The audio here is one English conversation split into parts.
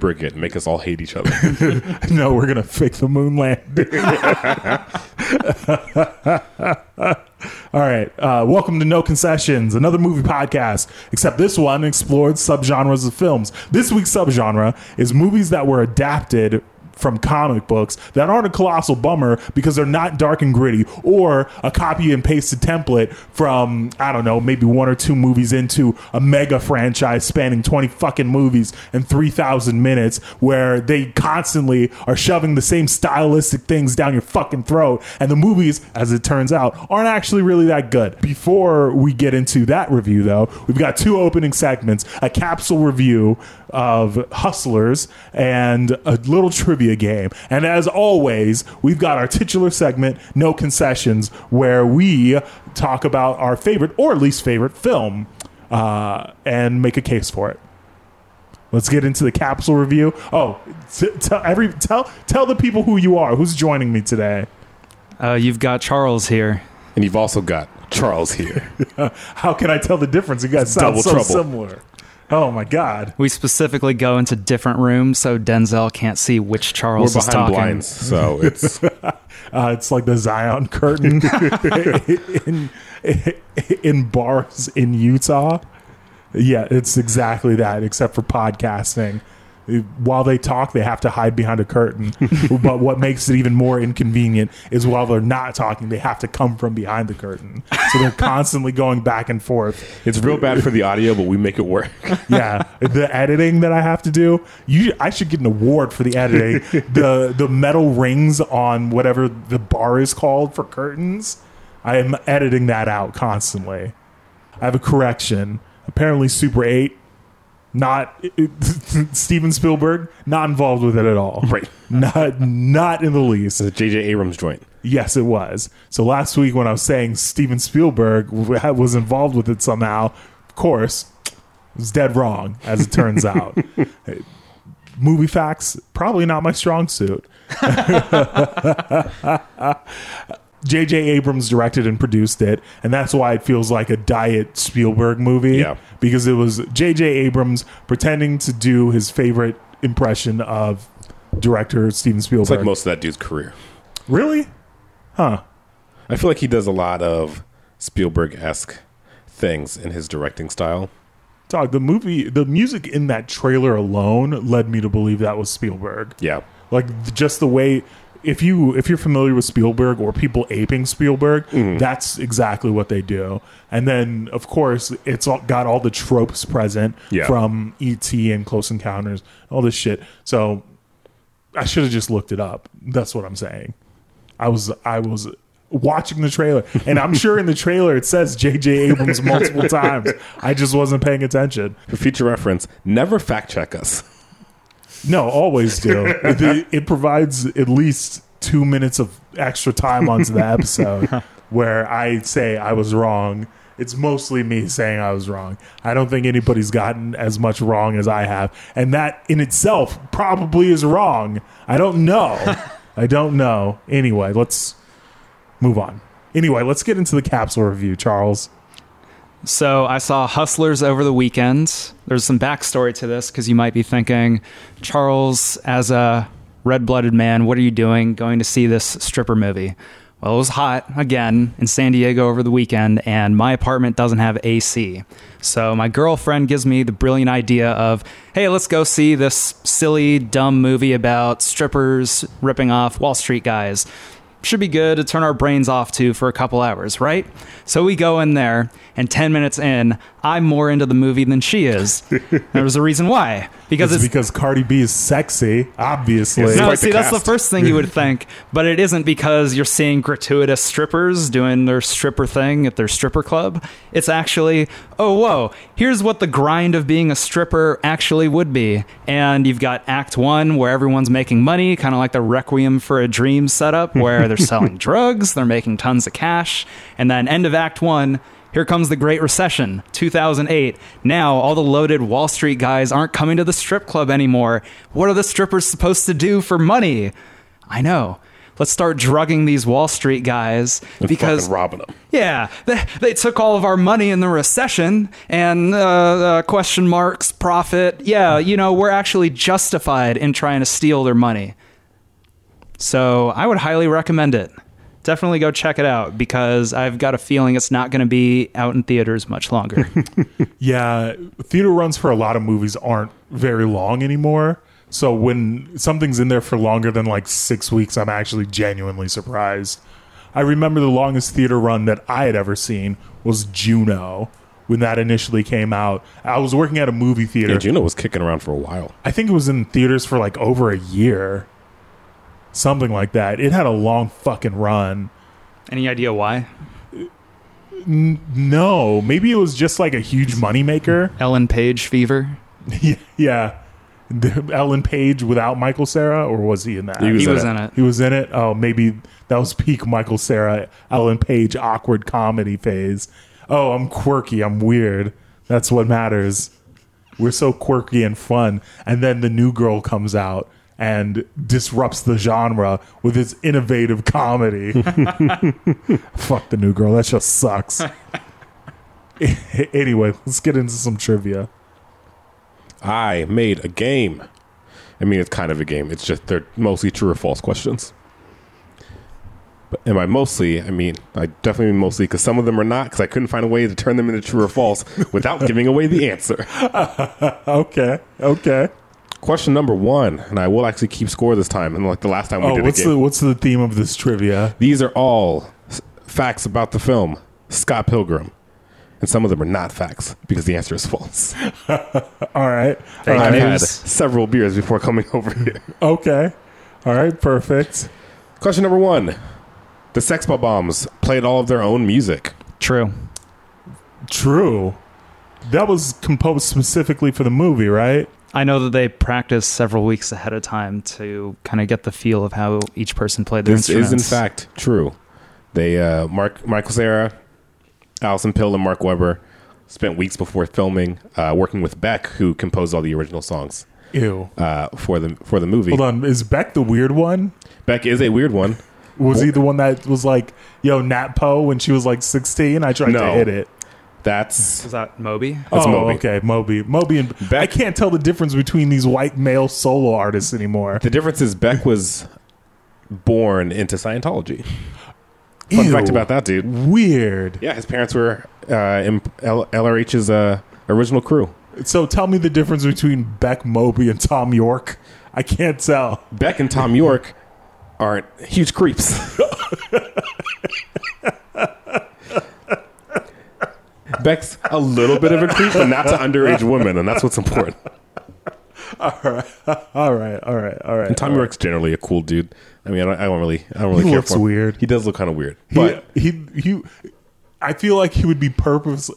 It and make us all hate each other. no, we're gonna fake the moon landing. All right, uh, welcome to No Concessions, another movie podcast. Except this one explored subgenres of films. This week's subgenre is movies that were adapted from comic books that aren't a colossal bummer because they're not dark and gritty or a copy and pasted template from I don't know maybe one or two movies into a mega franchise spanning 20 fucking movies and 3000 minutes where they constantly are shoving the same stylistic things down your fucking throat and the movies as it turns out aren't actually really that good. Before we get into that review though, we've got two opening segments, a capsule review of Hustlers and a little trivia game. And as always, we've got our titular segment, No Concessions, where we talk about our favorite or least favorite film uh, and make a case for it. Let's get into the capsule review. Oh, t- tell every tell tell the people who you are. Who's joining me today? Uh, you've got Charles here. and you've also got Charles here. How can I tell the difference? You guys sound double so trouble. similar. Oh my god. We specifically go into different rooms so Denzel can't see which We're Charles is behind talking. blinds, so it's Uh, it's like the Zion curtain in, in bars in Utah. Yeah, it's exactly that, except for podcasting. While they talk, they have to hide behind a curtain. but what makes it even more inconvenient is while they're not talking, they have to come from behind the curtain. So they're constantly going back and forth. it's real bad for the audio, but we make it work. yeah, the editing that I have to do. You, I should get an award for the editing. the The metal rings on whatever the bar is called for curtains. I am editing that out constantly. I have a correction. Apparently, Super Eight, not Steven Spielberg, not involved with it at all. Right. Not not in the least. It's a J.J. Abrams joint. Yes, it was. So last week when I was saying Steven Spielberg was involved with it somehow, of course, was dead wrong, as it turns out. Movie facts, probably not my strong suit. J.J. Abrams directed and produced it, and that's why it feels like a diet Spielberg movie. Yeah. Because it was J.J. Abrams pretending to do his favorite impression of director Steven Spielberg. It's like most of that dude's career. really? Huh. I feel like he does a lot of Spielberg esque things in his directing style. Dog, the movie, the music in that trailer alone led me to believe that was Spielberg. Yeah. Like just the way, if you if you're familiar with Spielberg or people aping Spielberg, mm-hmm. that's exactly what they do. And then of course it's all, got all the tropes present Yeah. from E.T. and Close Encounters, all this shit. So I should have just looked it up. That's what I'm saying. I was I was watching the trailer, and I'm sure in the trailer it says J.J. Abrams multiple times. I just wasn't paying attention. For future reference, never fact check us. No, always do. it, it provides at least two minutes of extra time onto the episode where I say I was wrong. It's mostly me saying I was wrong. I don't think anybody's gotten as much wrong as I have. And that in itself probably is wrong. I don't know. I don't know. Anyway, let's move on. Anyway, let's get into the capsule review, Charles. So I saw Hustlers over the weekend. There's some backstory to this because you might be thinking, Charles, as a red blooded man, what are you doing going to see this stripper movie? Well, it was hot again in San Diego over the weekend, and my apartment doesn't have AC. So my girlfriend gives me the brilliant idea of, hey, let's go see this silly, dumb movie about strippers ripping off Wall Street guys should be good to turn our brains off to for a couple hours, right? So we go in there, and 10 minutes in, I'm more into the movie than she is. There's a reason why. Because It's it's. because Cardi B is sexy, obviously. No, quite the see, that's the first thing you would think, but it isn't because you're seeing gratuitous strippers doing their stripper thing at their stripper club. It's actually, oh, whoa, here's what the grind of being a stripper actually would be. And you've got Act One, where everyone's making money, kind of like the Requiem for a Dream setup, where they're selling drugs, they're making tons of cash. And then, end of Act One, here comes the Great Recession, 2008. Now, all the loaded Wall Street guys aren't coming to the strip club anymore. What are the strippers supposed to do for money? I know. Let's start drugging these Wall Street guys And because robbing them. yeah, they, they took all of our money in the recession and uh, uh, question marks profit. Yeah, you know we're actually justified in trying to steal their money. So I would highly recommend it. Definitely go check it out because I've got a feeling it's not going to be out in theaters much longer. Yeah, theater runs for a lot of movies aren't very long anymore. So when something's in there for longer than like six weeks, I'm actually genuinely surprised. I remember the longest theater run that I had ever seen was Juno when that initially came out. I was working at a movie theater. Yeah, Juno was kicking around for a while. I think it was in theaters for like over a year. Something like that. It had a long fucking run. Any idea why? No, maybe it was just like a huge moneymaker. Ellen Page fever. yeah. The- Ellen Page without Michael Cera, or was he in that? He was He in was it. in it. He was in it. Oh, maybe that was peak Michael Cera, Ellen Page awkward comedy phase. Oh, I'm quirky. I'm weird. That's what matters. We're so quirky and fun. And then the new girl comes out and disrupts the genre with its innovative comedy. Fuck the new girl. That just sucks. anyway, let's get into some trivia. I made a game. I mean, it's kind of a game. It's just they're mostly true or false questions. But am I mostly? I mean, I definitely mean mostly because some of them are not because I couldn't find a way to turn them into true or false without giving away the answer. Okay. Okay. Question number one, and I will actually keep score this time, and like the last time we Oh, did what's a game. the what's the theme of this trivia? These are all s- facts about the film Scott Pilgrim, and some of them are not facts because the answer is false. All right. Fake All I've had several beers before coming over here. Okay. All right. Perfect. Question number one: The Sex Bombs played all of their own music. True. True. That was composed specifically for the movie, right? I know that they practice several weeks ahead of time to kind of get the feel of how each person played their This instruments. is in fact true. They uh, Mark Michael Cera, Allison Pill, and Mark Webber spent weeks before filming uh, working with Beck, who composed all the original songs Ew. uh, for the for the movie. Hold on. Is Beck the weird one? Beck is a weird one. Was he the one that was like, yo, Nat Poe when she was like 16? I tried to hit it. That's Was that Moby? That's oh, Moby. okay. Moby. Moby and Beck- I can't tell the difference between these white male solo artists anymore. the difference. Is Beck was born into Scientology. Fun Ew. fact about that dude. Weird. Yeah, his parents were uh, in L- LRH's uh, original crew. So tell me the difference between Beck Moby and Thom Yorke. I can't tell. Beck and Thom Yorke aren't huge creeps. Beck's a little bit of a creep, but not to underage women, and that's what's important. All right. All right. All right. And Thom Yorke's generally a cool dude. I mean, I don't, I don't really, I don't really He care looks for him. weird. He does look kind of weird, He, but he he I feel like he would be purpose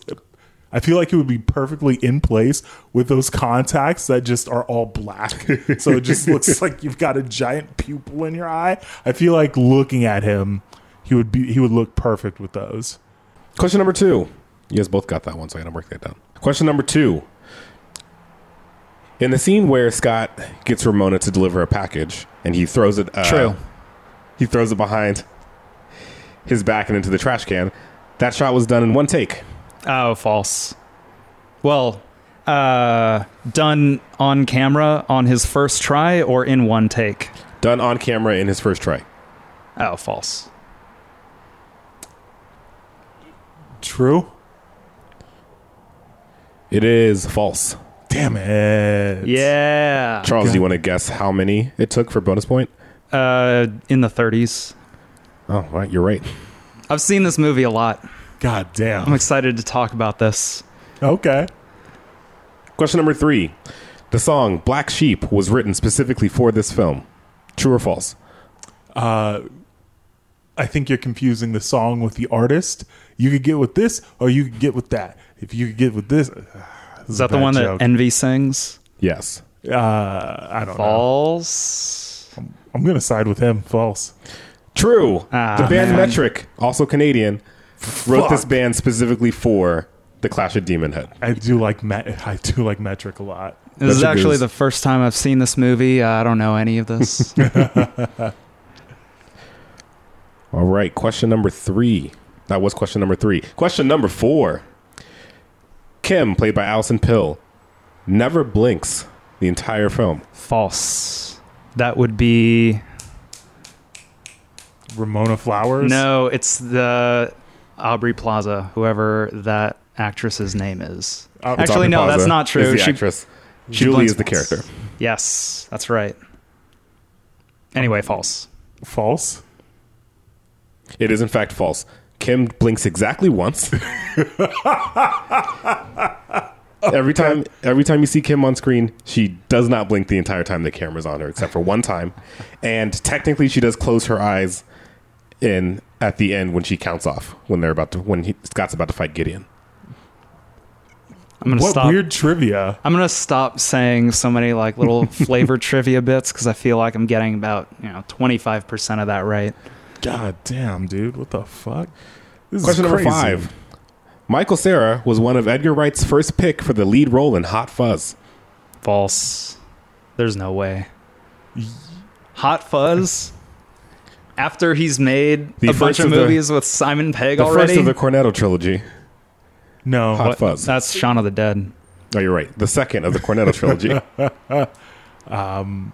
I feel like he would be perfectly in place with those contacts that just are all black. so it just looks like you've got a giant pupil in your eye. I feel like looking at him, he would be he would look perfect with those. Question number two. You guys both got that one, so I gotta mark that down. Question number two. In the scene where Scott gets Ramona to deliver a package and he throws it uh, True. he throws it behind his back and into the trash can. That shot was done in one take. Oh, false. Well, uh, done on camera on his first try or in one take? Done on camera in his first try. Oh, false. True? It is false. Damn it. Yeah. Charles, do you want to guess how many it took for bonus point? Uh, in the 30s. Oh, right, you're right. I've seen this movie a lot. God damn. I'm damn. excited to talk about this. Okay. Question number three. The song Black Sheep was written specifically for this film. True or false? Uh I think you're confusing the song with the artist. You could get with this or you could get with that. If you could get with this, this Is that the one that Envy sings? Yes. uh, I don't know. False. I'm gonna side with him. False. True. Ah, the band man. Metric, also Canadian, wrote this band specifically for the Clash of Demon Head. I do like met. I do like metric a lot. This is actually is- the first time I've seen this movie. Uh, I don't know any of this. All right, question number three. That was question number three. Question number four. Kim, played by Allison Pill, never blinks the entire film. False. That would be Ramona Flowers. no. It's the Aubrey Plaza, whoever that actress's name is. Uh, Actually, Aubrey no, Plaza that's not true. Is the She- actress. she Julie is the once. character. Yes, that's right. Anyway, false. False. It is in fact false. Kim blinks exactly once. every time every time you see Kim on screen, she does not blink the entire time the camera's on her, except for one time. And technically she does close her eyes in at the end when she counts off, when they're about to when he, Scott's about to fight Gideon. I'm gonna What stop. weird trivia? I'm gonna stop saying so many like little flavor trivia bits because I feel like I'm getting about you know 25 percent of that right. God damn, dude. What the fuck? This is Question number five. Michael Cera was one of Edgar Wright's first pick for the lead role in Hot Fuzz. False. There's no way. Hot Fuzz. After he's made The a bunch of of the- movies with Simon Pegg The already. first of the Cornetto trilogy. No. Hot What? Fuzz. That's Shaun of the Dead. Oh, you're right. The second of the Cornetto trilogy. Um,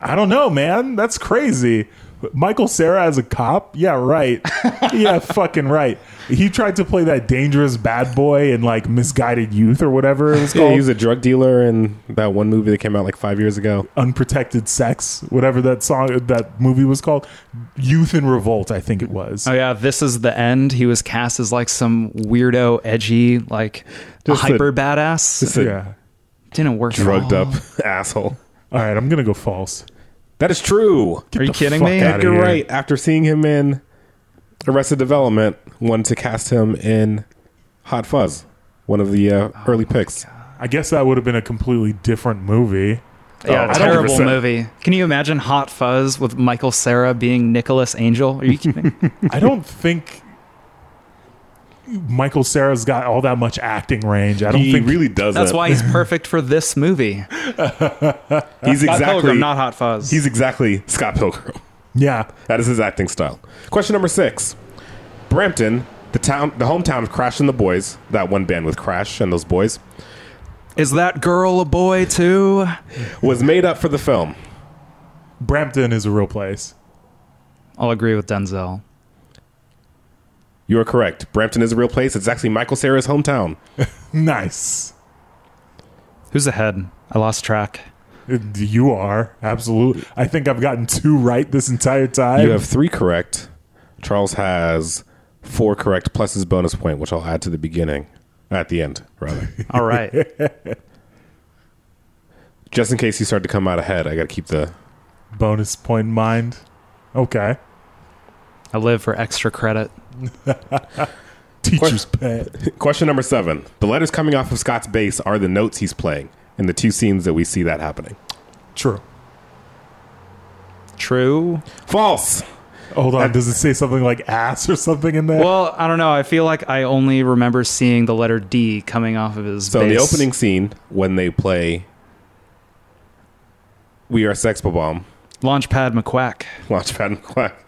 I don't know, man. That's crazy. Michael Cera as a cop? Yeah, right. yeah, fucking right. He tried to play that dangerous bad boy in like misguided youth or whatever it was yeah, he was a drug dealer in that one movie that came out like five years ago. Unprotected Sex, whatever that song, that movie was called. Youth in Revolt, I think it was. Oh yeah, this is the end. He was cast as like some weirdo, edgy, like Just a- hyper badass. Just a yeah. Didn't work. at drugged all. up asshole. All right, I'm gonna go false. That is true. Are you kidding me? outta Edgar here. Wright, after seeing him in Arrested Development, wanted to cast him in Hot Fuzz, one of the uh, early picks. I guess that would have been a completely different movie. Yeah, Oh, terrible movie. Can you imagine Hot Fuzz with Michael Cera being Nicholas Angel? Are you kidding? I don't think Michael Cera's got all that much acting range. I don't think He think really doesn't. That's why he's perfect for this movie. he's Scott exactly Pilgrim, not Hot Fuzz. he's exactly Scott Pilgrim. Yeah. That is his acting style. Question number six: Brampton, the town, the hometown of Crash and the Boys, that one band with Crash and those boys, Is that girl a boy too? was made up for the film. Brampton is a real place. I'll agree with Denzel. You are correct. Brampton is a real place. It's actually Michael Cera's hometown. Nice. Who's ahead? I lost track. You are. Absolutely. I think I've gotten two right this entire time. You have three correct. Charles has four correct plus his bonus point, which I'll add to the beginning, at the end, rather. All right. Just in case you start to come out ahead, I got to keep the. bonus point in mind. Okay. I live for extra credit. Teacher's pet. Question number seven: The letters coming off of Scott's bass are the notes he's playing in the two scenes that we see that happening. True. True. False. Hold on. Does it say something like ass or something in there? Well, I don't know. I feel like I only remember seeing the letter D coming off of his So in the bass. opening scene, when they play "We Are Sex Bomb," Launchpad McQuack. Launchpad and Quack,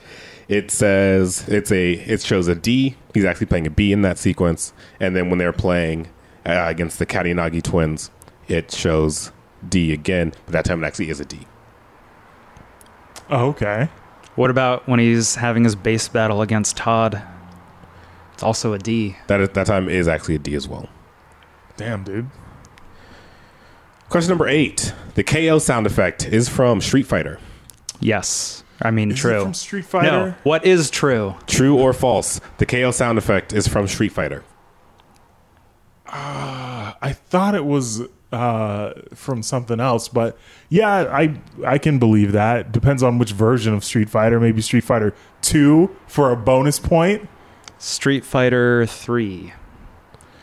it says it's a it shows a D. He's actually playing a B in that sequence, and then when they're playing uh, against the Katayanagi twins, it shows D again. But that time it actually is a D. oh, okay. What about when he's having his bass battle against Todd? It's also a D. That is, that time is actually a D as well. Damn, dude. Question number eight: The KO sound effect is from Street Fighter. Yes. I mean, Is it true. from Street Fighter? No. What is true? True or false? The KO sound effect is from Street Fighter. I thought it was uh, from something else, but yeah, I I can believe that. Depends on which version of Street Fighter. Maybe Street Fighter Two for a bonus point. Street Fighter 3.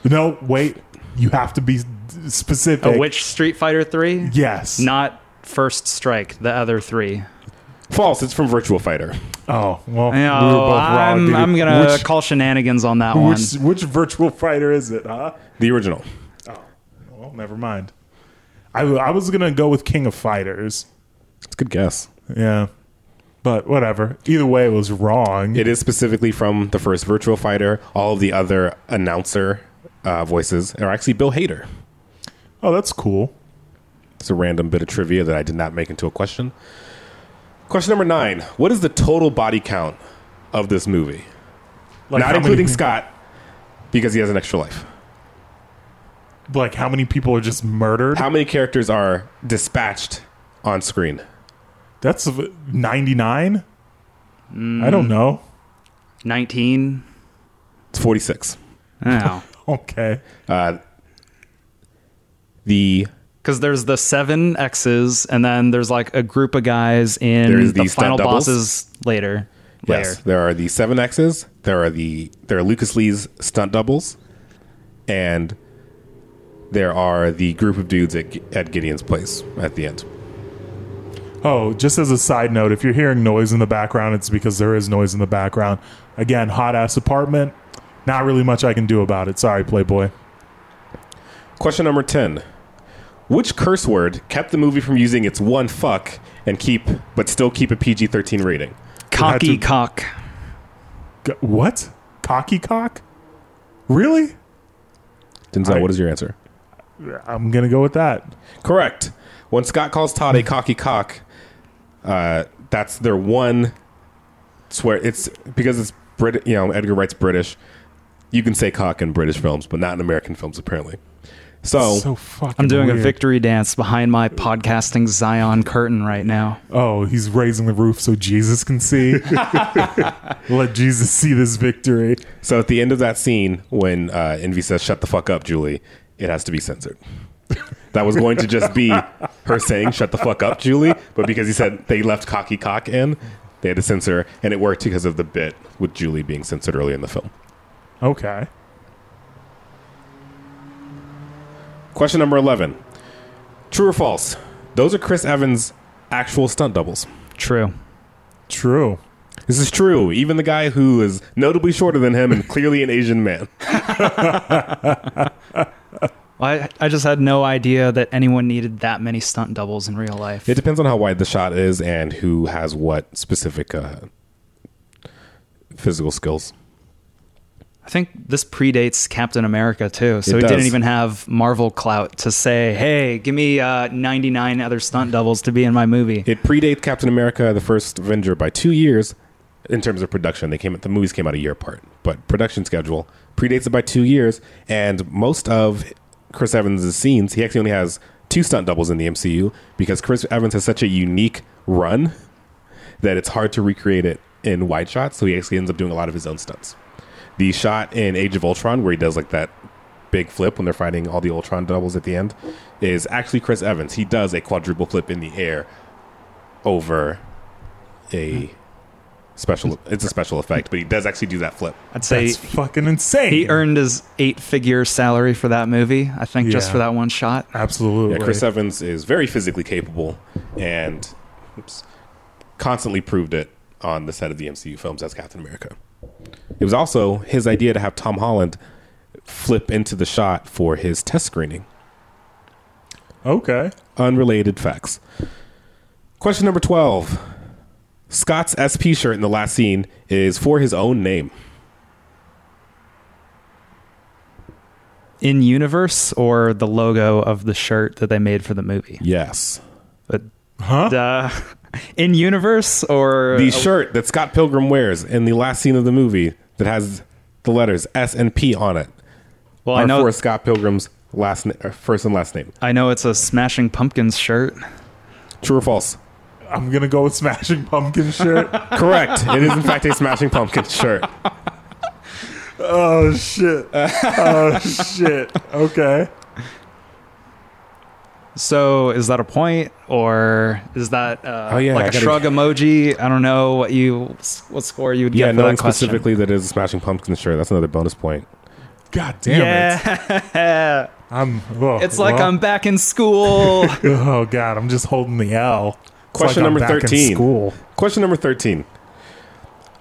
No, wait. You have to be specific. Oh, which Street Fighter 3? Yes. Not First Strike, the other three. False. It's from Virtual Fighter. Oh well, You know, we were both wrong. I'm, dude. I'm going to which, call shenanigans on that one. which which virtual fighter is it? Huh? The original. Oh, well, never mind. I I was gonna go with King of Fighters. It's a good guess. Yeah, but whatever. Either way, it was wrong. It is specifically from the first Virtual Fighter. All of the other announcer uh, voices are actually Bill Hader. oh, that's cool. It's a random bit of trivia that I did not make into a question. Question number nine What is the total body count of this movie? Like not including many, Scott, because he has an extra life. Like how many people are just murdered? How many characters are dispatched on screen? That's ninety nine. I Mm. don't know. 19. It's 46. Oh. Okay. Uh, the Because there's the seven X's, and then there's like a group of guys in There's the the final doubles? bosses later. Later. yes, there are the seven X's. There are the there are Lucas Lee's stunt doubles, and there are the group of dudes at, at Gideon's place at the end. Oh, just as a side note, if you're hearing noise in the background, it's because there is noise in the background. Again, hot ass apartment. Not really much I can do about it. Sorry, Playboy. Question number 10. Which curse word kept the movie from using its one fuck and keep but still keep a PG-13 rating? Cocky to- cock. G- what? Cocky cock? Really? Denzel, I- what is your answer? I'm gonna go with that. Correct. When Scott calls Todd a cocky cock, uh, that's their one swear. It's because it's Brit. You know, Edgar Wright's British. You can say cock in British films, but not in American films, apparently. So, So fucking. I'm doing weird. a victory dance behind my podcasting Zion curtain right now. Oh, he's raising the roof so Jesus can see. Let Jesus see this victory. so at the end of that scene, when uh, Envy says "Shut the fuck up, Julie," it has to be censored. that was going to just be her saying "Shut the fuck up, Julie," but because he said they left cocky cock in, they had to censor, and it worked because of the bit with Julie being censored early in the film. Okay. Question number 11. True or false? Those are Chris Evans' actual stunt doubles. True. True. This is true. Even the guy who is notably shorter than him and clearly an Asian man. I, I just had no idea that anyone needed that many stunt doubles in real life. It depends on how wide the shot is and who has what specific uh, physical skills. I think this predates Captain America too, so It he does. didn't even have Marvel clout to say, "Hey, give me uh, 99 other stunt doubles to be in my movie." It predates Captain America, the first Avenger, by two years in terms of production. They came the movies came out a year apart, but production schedule predates it by two years. And most of Chris Evans' scenes, he actually only has two stunt doubles in the MCU because Chris Evans has such a unique run that it's hard to recreate it in wide shots. So he actually ends up doing a lot of his own stunts. The shot in Age of Ultron where he does like that big flip when they're fighting all the Ultron doubles at the end is actually Chris Evans. He does a quadruple flip in the air over a special it's a special effect, but he does actually do that flip. I'd say That's fucking insane. he earned his eight-figure salary for that movie. I think just Yeah. for that one shot. Absolutely. Yeah, Chris Evans is very physically capable and oops, constantly proved it on the set of the MCU films as Captain America. It was also his idea to have Tom Holland flip into the shot for his test screening. Okay. Unrelated facts. Question number 12. Scott's SP shirt in the last scene is for his own name. In universe or the logo of the shirt that they made for the movie. Yes. But Huh? uh, in universe or The shirt that Scott Pilgrim wears in the last scene of the movie that has the letters S and P on it well, are I know for Scott Pilgrim's last na- uh, first and last name. I know it's a Smashing Pumpkins shirt. True or false? I'm gonna go with Smashing Pumpkin shirt. Correct. it is in fact a Smashing Pumpkins shirt. oh shit. Oh shit. Okay. So is that a point or is that uh, Oh, yeah, like a gotta- shrug emoji? I don't know what you what score you would Yeah, get for knowing that question. specifically that is a Smashing Pumpkins shirt. That's another bonus point. God damn it. I'm. oh, it's like well, I'm back in school. Oh god, I'm just holding the L. It's Question like I'm number back in 13. School. Question number 13.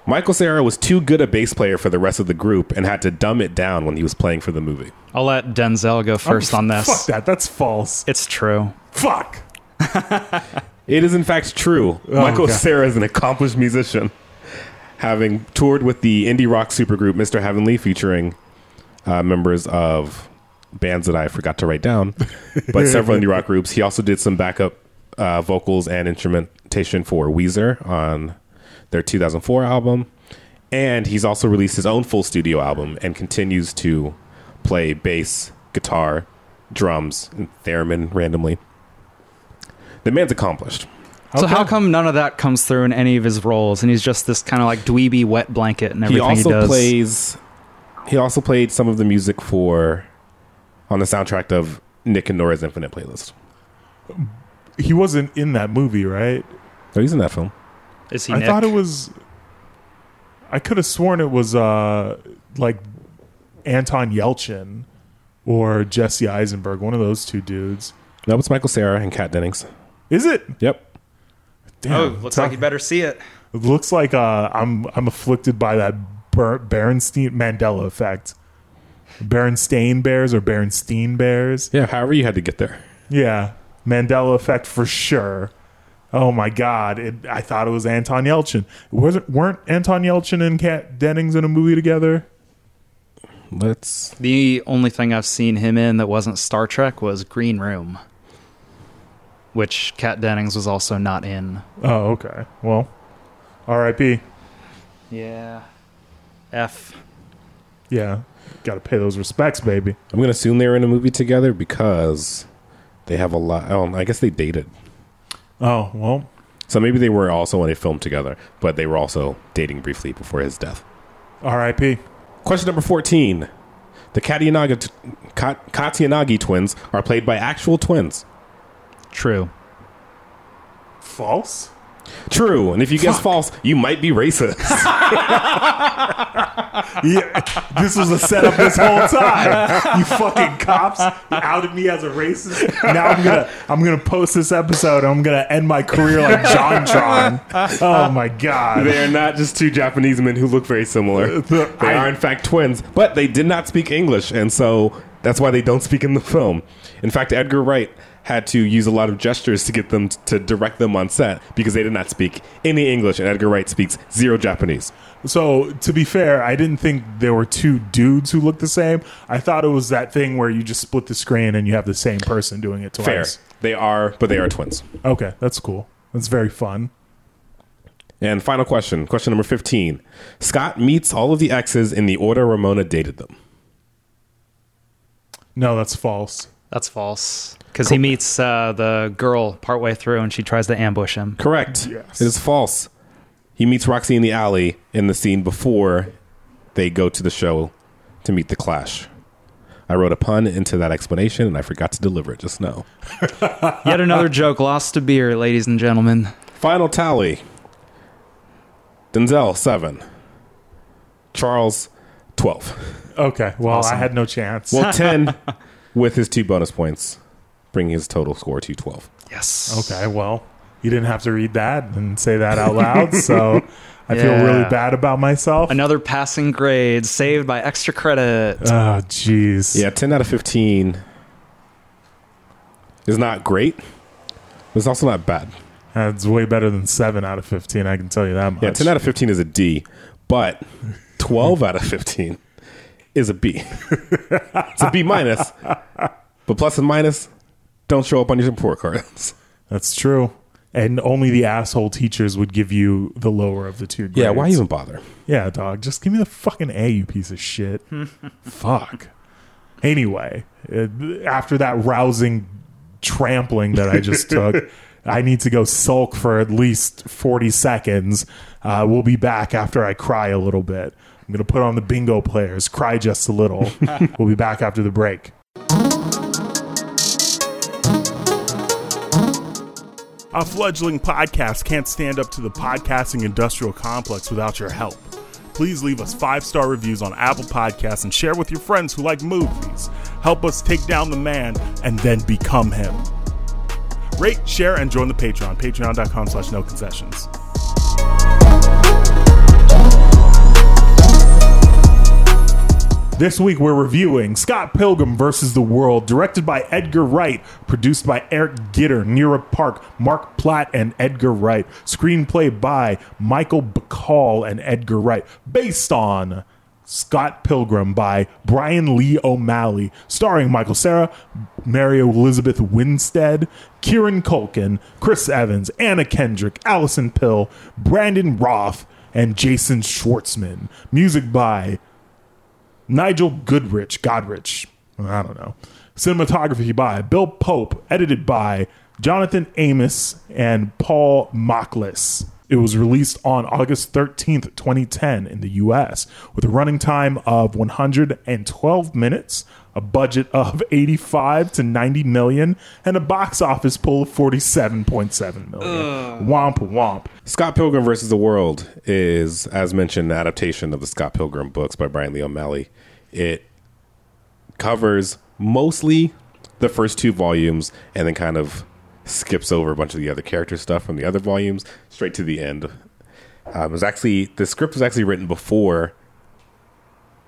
Michael Cera was too good a bass player for the rest of the group and had to dumb it down when he was playing for the movie. I'll let Denzel go first on this. Fuck that. That's false. It's true. Fuck. It is in fact true. Oh, Michael okay. Cera is an accomplished musician, having toured with the indie rock supergroup Mr. Heavenly, featuring uh, members of bands that I forgot to write down, but several indie rock groups. He also did some backup uh, vocals and instrumentation for Weezer on their 2004 album, and he's also released his own full studio album and continues to play bass, guitar, drums, and theremin randomly. The man's accomplished. So Okay. how come none of that comes through in any of his roles, and he's just this kind of like dweeby wet blanket and He everything he, also does? plays. He also played some of the music for on the soundtrack of Nick and Nora's Infinite Playlist. He wasn't in that movie, right? Oh, he's in that film. Is he? I Nick? thought it was. I could have sworn it was uh like Anton Yelchin or Jesse Eisenberg, one of those two dudes. That was Michael Cera and Kat Dennings. Is it? Yep. Damn, Oh, looks Tell- like you better see it. It looks like uh, I'm I'm afflicted by that Ber- Berenstein Mandela effect. Berenstain Bears or Berenstein Bears? Yeah. However, you had to get there. Yeah, Mandela effect for sure. Oh my God! It, I thought it was Anton Yelchin. Wasn't weren't Anton Yelchin and Kat Dennings in a movie together? Let's. The only thing I've seen him in that wasn't Star Trek was Green Room, which Kat Dennings was also not in. Oh, okay. Well, R.I.P. Yeah. F. Yeah, got to pay those respects, baby. I'm gonna assume they were in a movie together because they have a lot. Oh, I guess they dated. Oh well, So maybe they were also in a film together, but they were also dating briefly before his death. R.I.P. Question number 14. The Katayanagi, t- Ka- Katayanagi twins are played by actual twins. True. False. True. And if you guess false, you might be racist. Yeah, this was a setup this whole time. You fucking cops you outed me as a racist. Now I'm gonna I'm gonna post this episode. and I'm gonna end my career like John JonTron. Oh my god. they are not just two Japanese men who look very similar. Uh, they are, in fact, twins, but they did not speak English, and so that's why they don't speak in the film. In fact, Edgar Wright had to use a lot of gestures to get them to direct them on set because they did not speak any English, and Edgar Wright speaks zero Japanese. So to be fair, I didn't think there were two dudes who looked the same. I thought it was that thing where you just split the screen and you have the same person doing it Fair. twice. They are, but they are twins. Okay, that's cool. That's very fun. And final question, question number 15. Scott meets all of the exes in the order Ramona dated them. No, that's false. That's false. Because he meets uh, the girl partway through and she tries to ambush him. Correct. Yes. It is false. He meets Roxy in the alley in the scene before they go to the show to meet the Clash. I wrote a pun into that explanation and I forgot to deliver it just now. Yet another joke lost to beer, ladies and gentlemen. Final tally Denzel, 7. Charles, 12. Okay, well, I had no chance. Well, 10 with his two bonus points, bringing his total score to 12. Yes. Okay, well, you didn't have to read that and say that out loud, so I feel really bad about myself. Another passing grade saved by extra credit. Oh, jeez. Yeah, 10 out of 15 is not great. but It's also not bad. That's way better than 7 out of 15, I can tell you that much. Yeah, 10 out of 15 is a D, but 12 out of 15 is a B. it's a B minus, but plus and minus don't show up on your report cards. That's true. And only the asshole teachers would give you the lower of the two grades. Yeah, why even bother? Yeah, dog. Just give me the fucking A, you piece of shit. Fuck. Anyway, uh, after that rousing trampling that I just took, I need to go sulk for at least 40 seconds. Uh, we'll be back after I cry a little bit. I'm going to put on the bingo players, cry just a little. we'll be back after the break. A fledgling podcast can't stand up to the podcasting industrial complex without your help. Please leave us five star reviews on Apple Podcasts and share with your friends who like movies. Help us take down the man and then become him. Rate, share, and join the Patreon. Patreon.com slash no concessions. This week we're reviewing Scott Pilgrim versus the World, directed by Edgar Wright, produced by Eric Gitter, Nira Park, Mark Platt, and Edgar Wright. Screenplay by Michael Bacall and Edgar Wright, based on Scott Pilgrim by Brian Lee O'Malley, starring Michael Cera, Mary Elizabeth Winstead, Kieran Culkin, Chris Evans, Anna Kendrick, Allison Pill, Brandon Routh, and Jason Schwartzman. Music by Nigel Goodrich, Godrich, I don't know. Cinematography by Bill Pope, edited by Jonathan Amos and Paul Machliss. It was released on August 13th, 2010 in the US with a running time of 112 minutes, a budget of 85 to 90 million, and a box office pull of 47.7 million. Womp womp. Scott Pilgrim versus the World is, as mentioned, an adaptation of the Scott Pilgrim books by Brian Lee O'Malley. It covers mostly the first two volumes and then kind of skips over a bunch of the other character stuff from the other volumes straight to the end. Um, it was actually the script was actually written before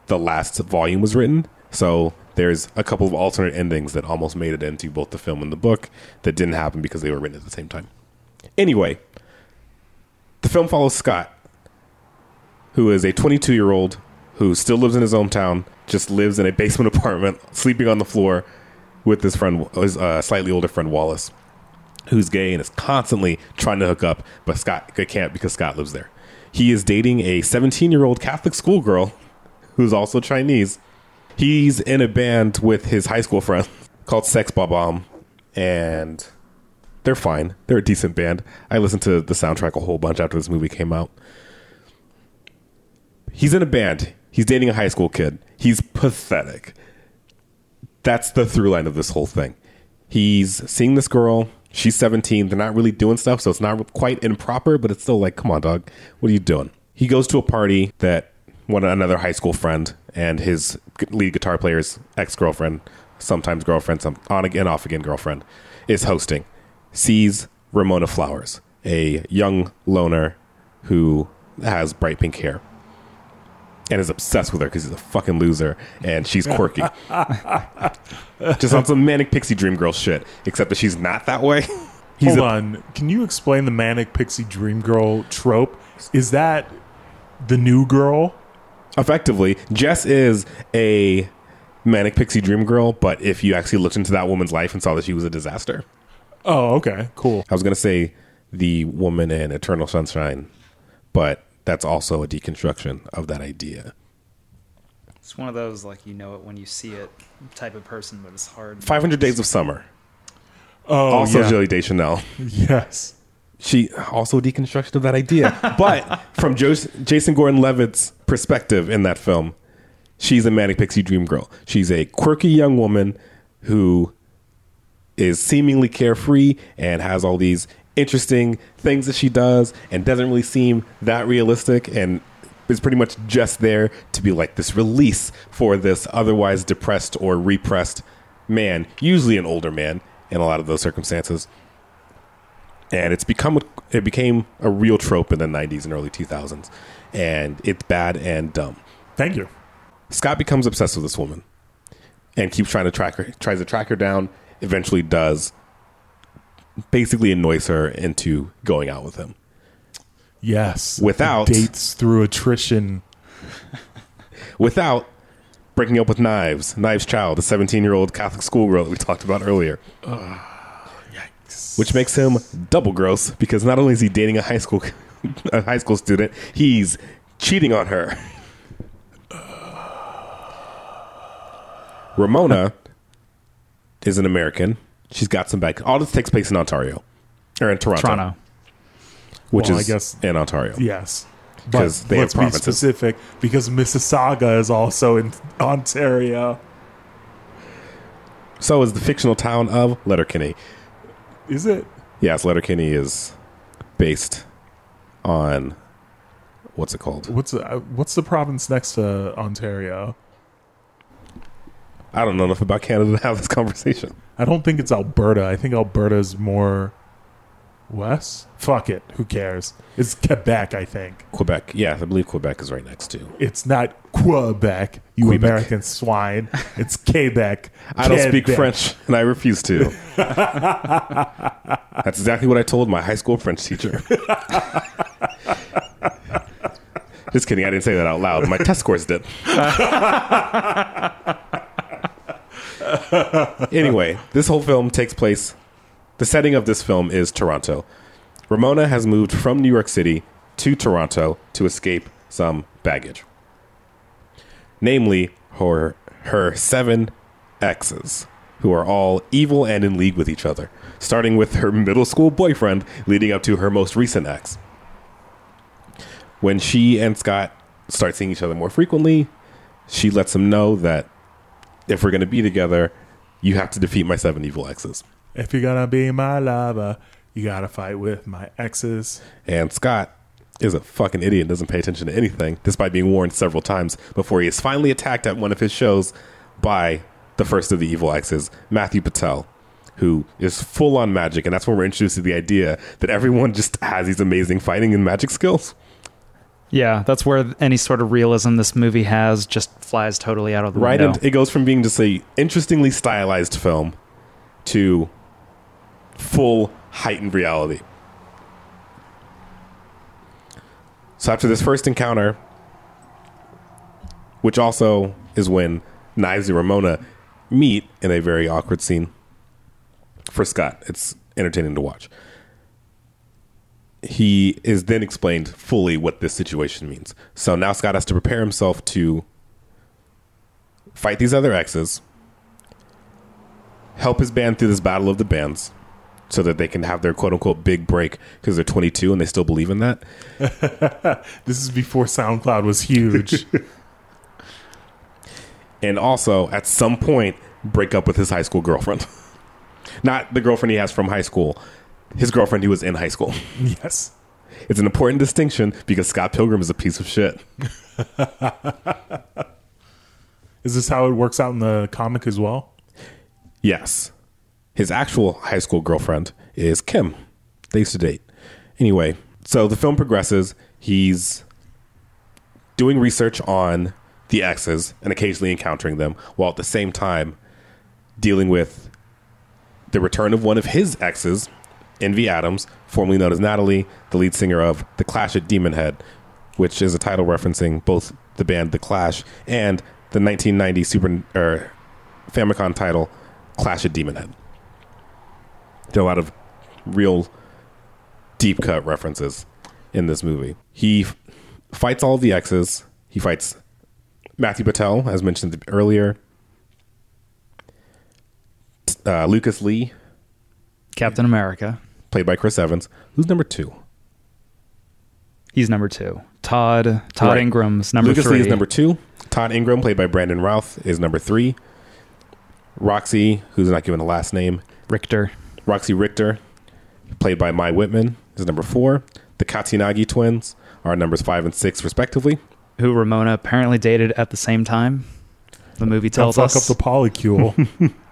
the last volume was written, so there's a couple of alternate endings that almost made it into both the film and the book that didn't happen because they were written at the same time. Anyway, the film follows Scott, who is a 22 year old who still lives in his hometown, just lives in a basement apartment, sleeping on the floor with his friend, his uh, slightly older friend Wallace, who's gay and is constantly trying to hook up, but Scott can't because Scott lives there. He is dating a 17 year old Catholic schoolgirl who's also Chinese. He's in a band with his high school friend called Sex Bob-omb, and they're fine. They're a decent band. I listened to the soundtrack a whole bunch after this movie came out. He's in a band. He's dating a high school kid. He's pathetic. That's the through line of this whole thing. He's seeing this girl. She's 17. They're not really doing stuff, so it's not quite improper, but it's still like, come on, dog. What are you doing? He goes to a party that one another high school friend and his lead guitar player's ex girlfriend, sometimes girlfriend, some on again, off again girlfriend, is hosting. Sees Ramona Flowers, a young loner who has bright pink hair and is obsessed with her because he's a fucking loser and she's quirky. Just on some manic pixie dream girl shit, except that she's not that way. He's Hold a- on. Can you explain the manic pixie dream girl trope? Is that the new girl? Effectively, Jess is a manic pixie dream girl, but if you actually looked into that woman's life and saw that she was a disaster, Oh, okay. Cool. I was going to say the woman in Eternal Sunshine, but that's also a deconstruction of that idea. It's one of those like you know it when you see it type of person, but it's hard. 500 Days of Summer, Oh, also yeah. Julie Deschanel. Yes. She also deconstruction of that idea. but from jo- Jason Gordon-Levitt's perspective in that film, she's a manic pixie dream girl. She's a quirky young woman who is seemingly carefree and has all these interesting things that she does and doesn't really seem that realistic and is pretty much just there to be like this release for this otherwise depressed or repressed man, usually an older man in a lot of those circumstances and it's become it became a real trope in the 90s and early 2000s and it's bad and dumb Thank you. scott becomes obsessed with this woman and keeps trying to track her tries to track her down eventually does basically annoys her into going out with him Yes. Without- dates through attrition. without breaking up with knives knives Chau the 17 year old catholic schoolgirl that we talked about earlier which makes him double gross because not only is he dating a high school a high school student he's cheating on her ramona is an american she's got some back all this takes place in ontario or in toronto, Toronto. which Well, I is guess- in ontario Yes. 'Cause But they have let's be provinces. specific because Mississauga is also in Ontario. so is the fictional town of letterkenny Is it? yes letterkenny is based on what's it called What's uh, what's the province next to Ontario? I don't know enough about Canada to have this conversation. I don't think it's Alberta. I think Alberta is more west. Fuck it. Who cares? It's Quebec, I think. Quebec. Yeah, I believe Quebec is right next to. It's not Quebec, you Quebec. American swine. It's Quebec. I don't speak Quebec. French, and I refuse to. That's exactly what I told my high school French teacher. Just kidding. I didn't say that out loud. My test scores did. anyway, this whole film takes place. The setting of this film is Toronto. Ramona has moved from New York City to Toronto to escape some baggage. Namely, her her seven exes, who are all evil and in league with each other, starting with her middle school boyfriend, leading up to her most recent ex. When she and Scott start seeing each other more frequently, she lets him know that if we're going to be together, you have to defeat my seven evil exes. If you're gonna be my lover, you gotta fight with my exes. And Scott is a fucking idiot and doesn't pay attention to anything, despite being warned several times before he is finally attacked at one of his shows by the first of the evil exes, Matthew Patel, who is full on magic. And that's when we're introduced to the idea that everyone just has these amazing fighting and magic skills. Yeah, that's where any sort of realism this movie has just flies totally out of the Right? window. And it goes from being just a interestingly stylized film to full heightened reality. So after this first encounter, which also is when Knives and Ramona meet in a very awkward scene for Scott. It's entertaining to watch. He is then explained fully what this situation means. So now Scott has to prepare himself to fight these other exes, help his band through this battle of the bands so that they can have their quote unquote big break because they're 22 and they still believe in that. This is before SoundCloud was huge. and also at some point break up with his high school girlfriend. Not the girlfriend he has from high school, his girlfriend he was in high school. yes. It's an important distinction because Scott Pilgrim is a piece of shit. Is this how it works out in the comic as well? Yes. His actual high school girlfriend is Kim. They used to date. Anyway, so the film progresses. He's doing research on the exes and occasionally encountering them, while at the same time dealing with the return of one of his exes, Envy Adams, formerly known as Natalie, the lead singer of The Clash at Demonhead, which is a title referencing both the band The Clash and the 1990 Super er, Famicom title Clash at Demonhead. There are a lot of real deep cut references in this movie. He f- fights all of the exes. He fights Matthew Patel, as mentioned earlier. Uh, Lucas Lee, Captain America. played by Chris Evans, who's number two. He's number two. Todd Todd Right. Ingram's number Lucas three. Lee is number two. Todd Ingram, played by Brandon Routh, is number three. Roxy, who's not given a last name, Richter. Roxy Richter, played by Mae Whitman, is number four. The Katayanagi twins are numbers five and six, respectively. who Ramona apparently dated at the same time. The movie Don't tells fuck us. up the polycule.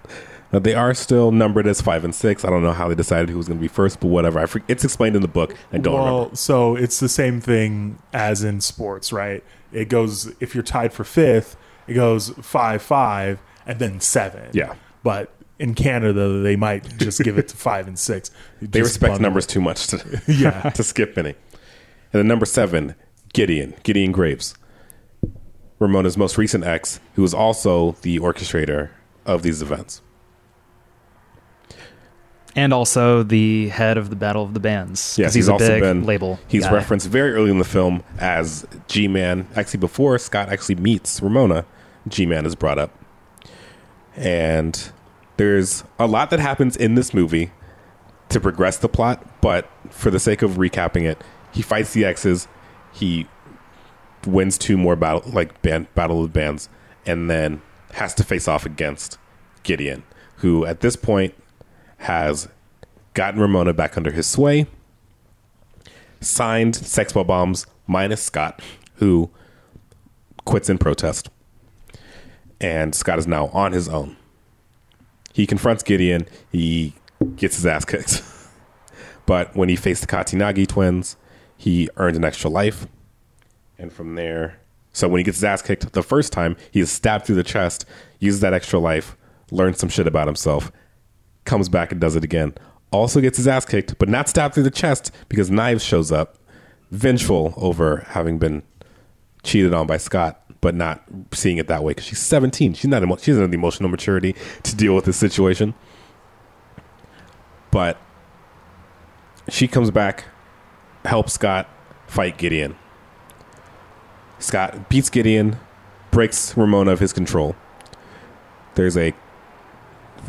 Uh, they are still numbered as five and six. I don't know how they decided who was going to be first, but whatever. I for- it's explained in the book. I don't well, remember. so it's the same thing as in sports, right? It goes if you're tied for fifth, it goes five five and then seven. Yeah. but in Canada they might just give it to five and six. They Just respect bundle numbers too much to, Yeah. to skip any. And then number seven, Gideon, Gideon Graves. Ramona's most recent ex, who is also the orchestrator of these events. and also the head of the Battle of the Bands. 'cause Yes, he's, he's, a also big been label. He's guy. referenced very early in the film as G Man. Actually, before Scott actually meets Ramona, G Man is brought up, and there's a lot that happens in this movie to progress the plot. But for the sake of recapping it, he fights the exes. He wins two more battle like band, battle of bands, and then has to face off against Gideon, who at this point has gotten Ramona back under his sway signed Sex Bomb Bombs minus Scott, who quits in protest. And Scott is now on his own. He confronts Gideon. He gets his ass kicked. But when he faced the Katayanagi twins, he earned an extra life. And from there, so when he gets his ass kicked the first time, he is stabbed through the chest, uses that extra life, learns some shit about himself, comes back and does it again. Also gets his ass kicked, but not stabbed through the chest because Knives shows up, vengeful over having been cheated on by Scott, but not seeing it that way because she's 17. She's not emo- she doesn't have the emotional maturity to deal with this situation. But she comes back, helps Scott fight Gideon. Scott beats Gideon, breaks Ramona of his control. There's a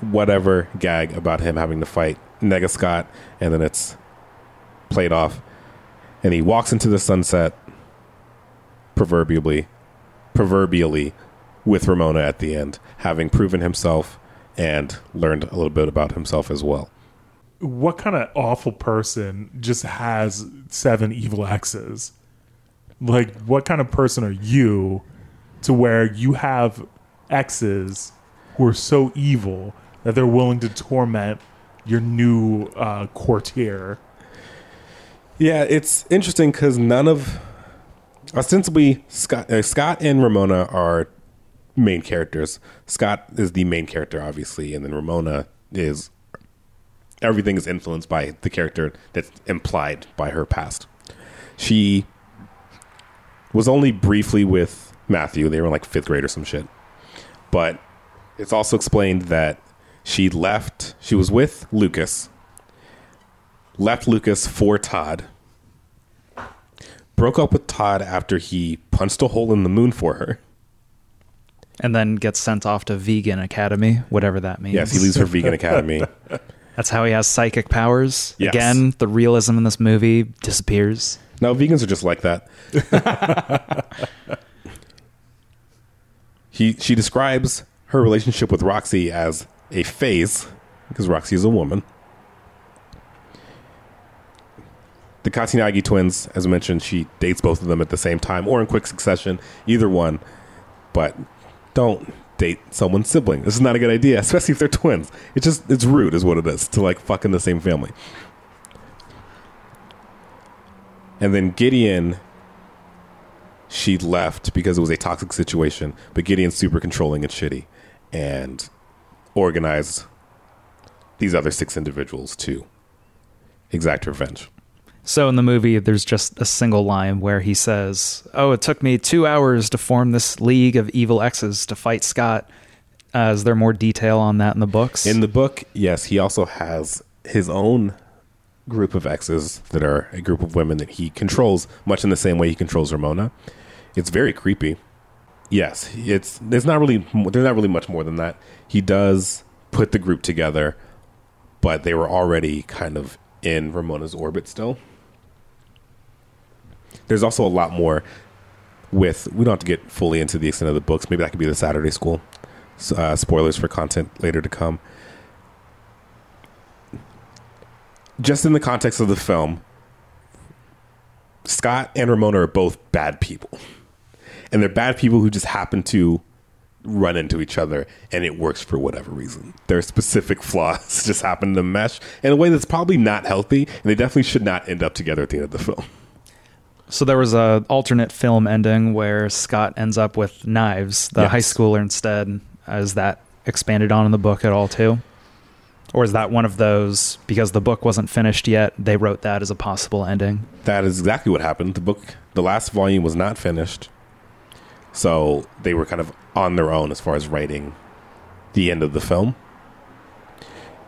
whatever gag about him having to fight Nega Scott, and then it's played off. And he walks into the sunset, proverbially, proverbially, with Ramona at the end, having proven himself and learned a little bit about himself as well. What kind of awful person just has seven evil exes? Like, what kind of person are you to where you have exes who are so evil that they're willing to torment your new uh, courtier? Yeah, it's interesting because none of ostensibly Scott, uh, Scott and Ramona are main characters. Scott is the main character, obviously, and then Ramona is everything is influenced by the character that's implied by her past. She was only briefly with Matthew. They were like fifth grade or some shit. But it's also explained that she left, she was with Lucas, left Lucas for Todd, broke up with Todd after he punched a hole in the moon for her. And then gets sent off to Vegan Academy, whatever that means. Yes, he leaves her vegan academy. That's how he has psychic powers. Yes. Again, the realism in this movie disappears. No, vegans are just like that. he she describes her relationship with Roxy as a phase because Roxy is a woman. The Katayanagi twins, as I mentioned, she dates both of them at the same time or in quick succession, either one. But don't date someone's sibling. This is not a good idea, especially if they're twins. It's just it's rude, is what it is to like fuck in the same family. And then Gideon, she left because it was a toxic situation. But Gideon's super controlling and shitty, and organized these other six individuals to exact revenge. So in the movie, there's just a single line where he says, "Oh, it took me two hours to form this league of evil exes to fight Scott." Uh, is there more detail on that in the books? In the book, yes, he also has his own group of exes that are a group of women that he controls, much in the same way he controls Ramona. It's very creepy. Yes, it's there's not really there's not really much more than that. He does put the group together, but they were already kind of in Ramona's orbit still. There's also a lot more with we don't have to get fully into the extent of the books. Maybe that could be the Saturday school. Uh, spoilers for content later to come. Just in the context of the film, Scott and Ramona are both bad people. And they're bad people who just happen to run into each other and it works for whatever reason. Their specific flaws just happen to mesh in a way that's probably not healthy and they definitely should not end up together at the end of the film. So there was a alternate film ending where Scott ends up with knives, the Yes. high schooler instead. Is that expanded on in the book at all too? Or is that one of those because the book wasn't finished yet? They wrote that as a possible ending. That is exactly what happened. The book, the last volume was not finished. So they were kind of on their own as far as writing the end of the film.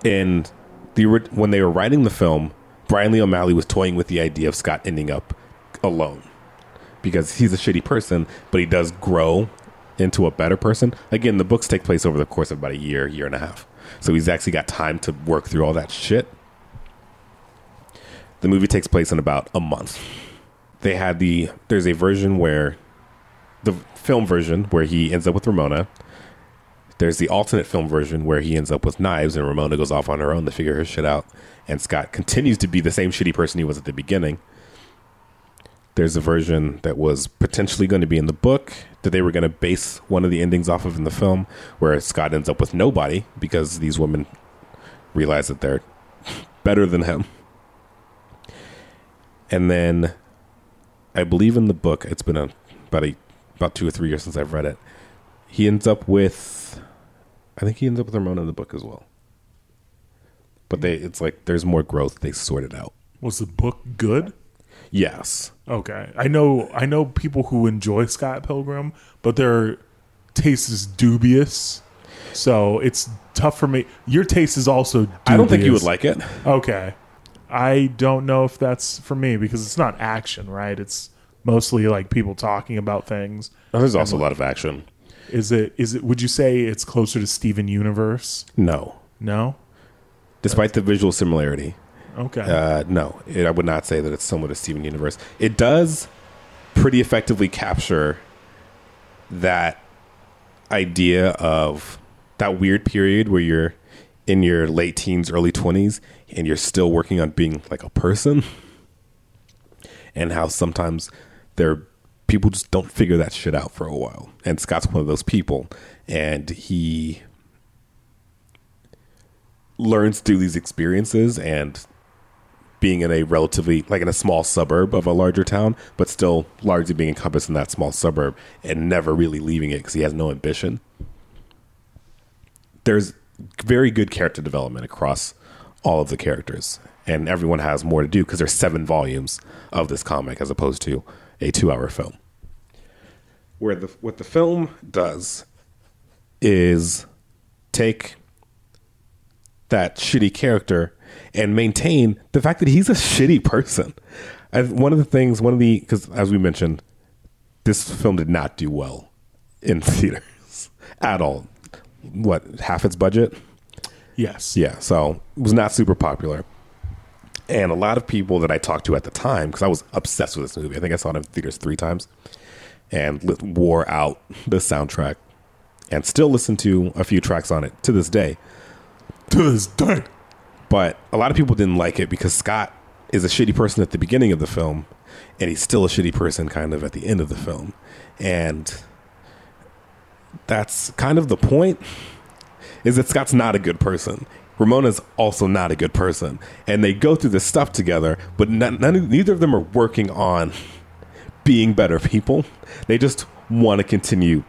And the when they were writing the film, Brian Lee O'Malley was toying with the idea of Scott ending up alone because he's a shitty person, but he does grow into a better person. Again, the books take place over the course of about a year, year and a half. So he's actually got time to work through all that shit. The movie takes place in about a month. They had the there's a version where the film version where he ends up with Ramona. There's the alternate film version where he ends up with knives and Ramona goes off on her own to figure her shit out. And Scott continues to be the same shitty person he was at the beginning. There's a version that was potentially going to be in the book that they were going to base one of the endings off of in the film, where Scott ends up with nobody because these women realize that they're better than him. and then I believe in the book. It's been a, about a about two or three years since I've read it. He ends up with, I think he ends up with Ramona in the book as well. But they, it's like there's more growth. They sort it out. Was the book good? Yes. Okay, I know. I know people who enjoy Scott Pilgrim, but their taste is dubious. So it's tough for me. Your taste is also. Dubious. I don't think you would like it. Okay, I don't know if that's for me because it's not action, right? It's mostly like people talking about things. There's also a lot of action. Is it? Is it? Would you say it's closer to Steven Universe? No. No. Despite the visual similarity, Okay. uh, no, it, I would not say that it's similar to Steven Universe. It does pretty effectively capture that idea of that weird period where you're in your late teens, early 20s, and you're still working on being like a person, and how sometimes there people just don't figure that shit out for a while. And Scott's one of those people, and he learns through these experiences and being in a relatively like in a small suburb of a larger town, but still largely being encompassed in that small suburb and never really leaving it because he has no ambition. There's very good character development across all of the characters, and everyone has more to do because there's seven volumes of this comic as opposed to a two-hour film. Where the what the film does is take that shitty character and maintain the fact that he's a shitty person. And one of the things, one of the, because as we mentioned, this film did not do well in theaters at all. What, half its budget? yes. Yeah, so it was not super popular. And a lot of people that I talked to at the time, because I was obsessed with this movie, I think I saw it in theaters three times and wore out the soundtrack and still listen to a few tracks on it to this day. To this day. But a lot of people didn't like it because Scott is a shitty person at the beginning of the film, and he's still a shitty person kind of at the end of the film. And that's kind of the point is that Scott's not a good person. Ramona's also not a good person. And they go through this stuff together, but none, none neither of them are working on being better people. They just want to continue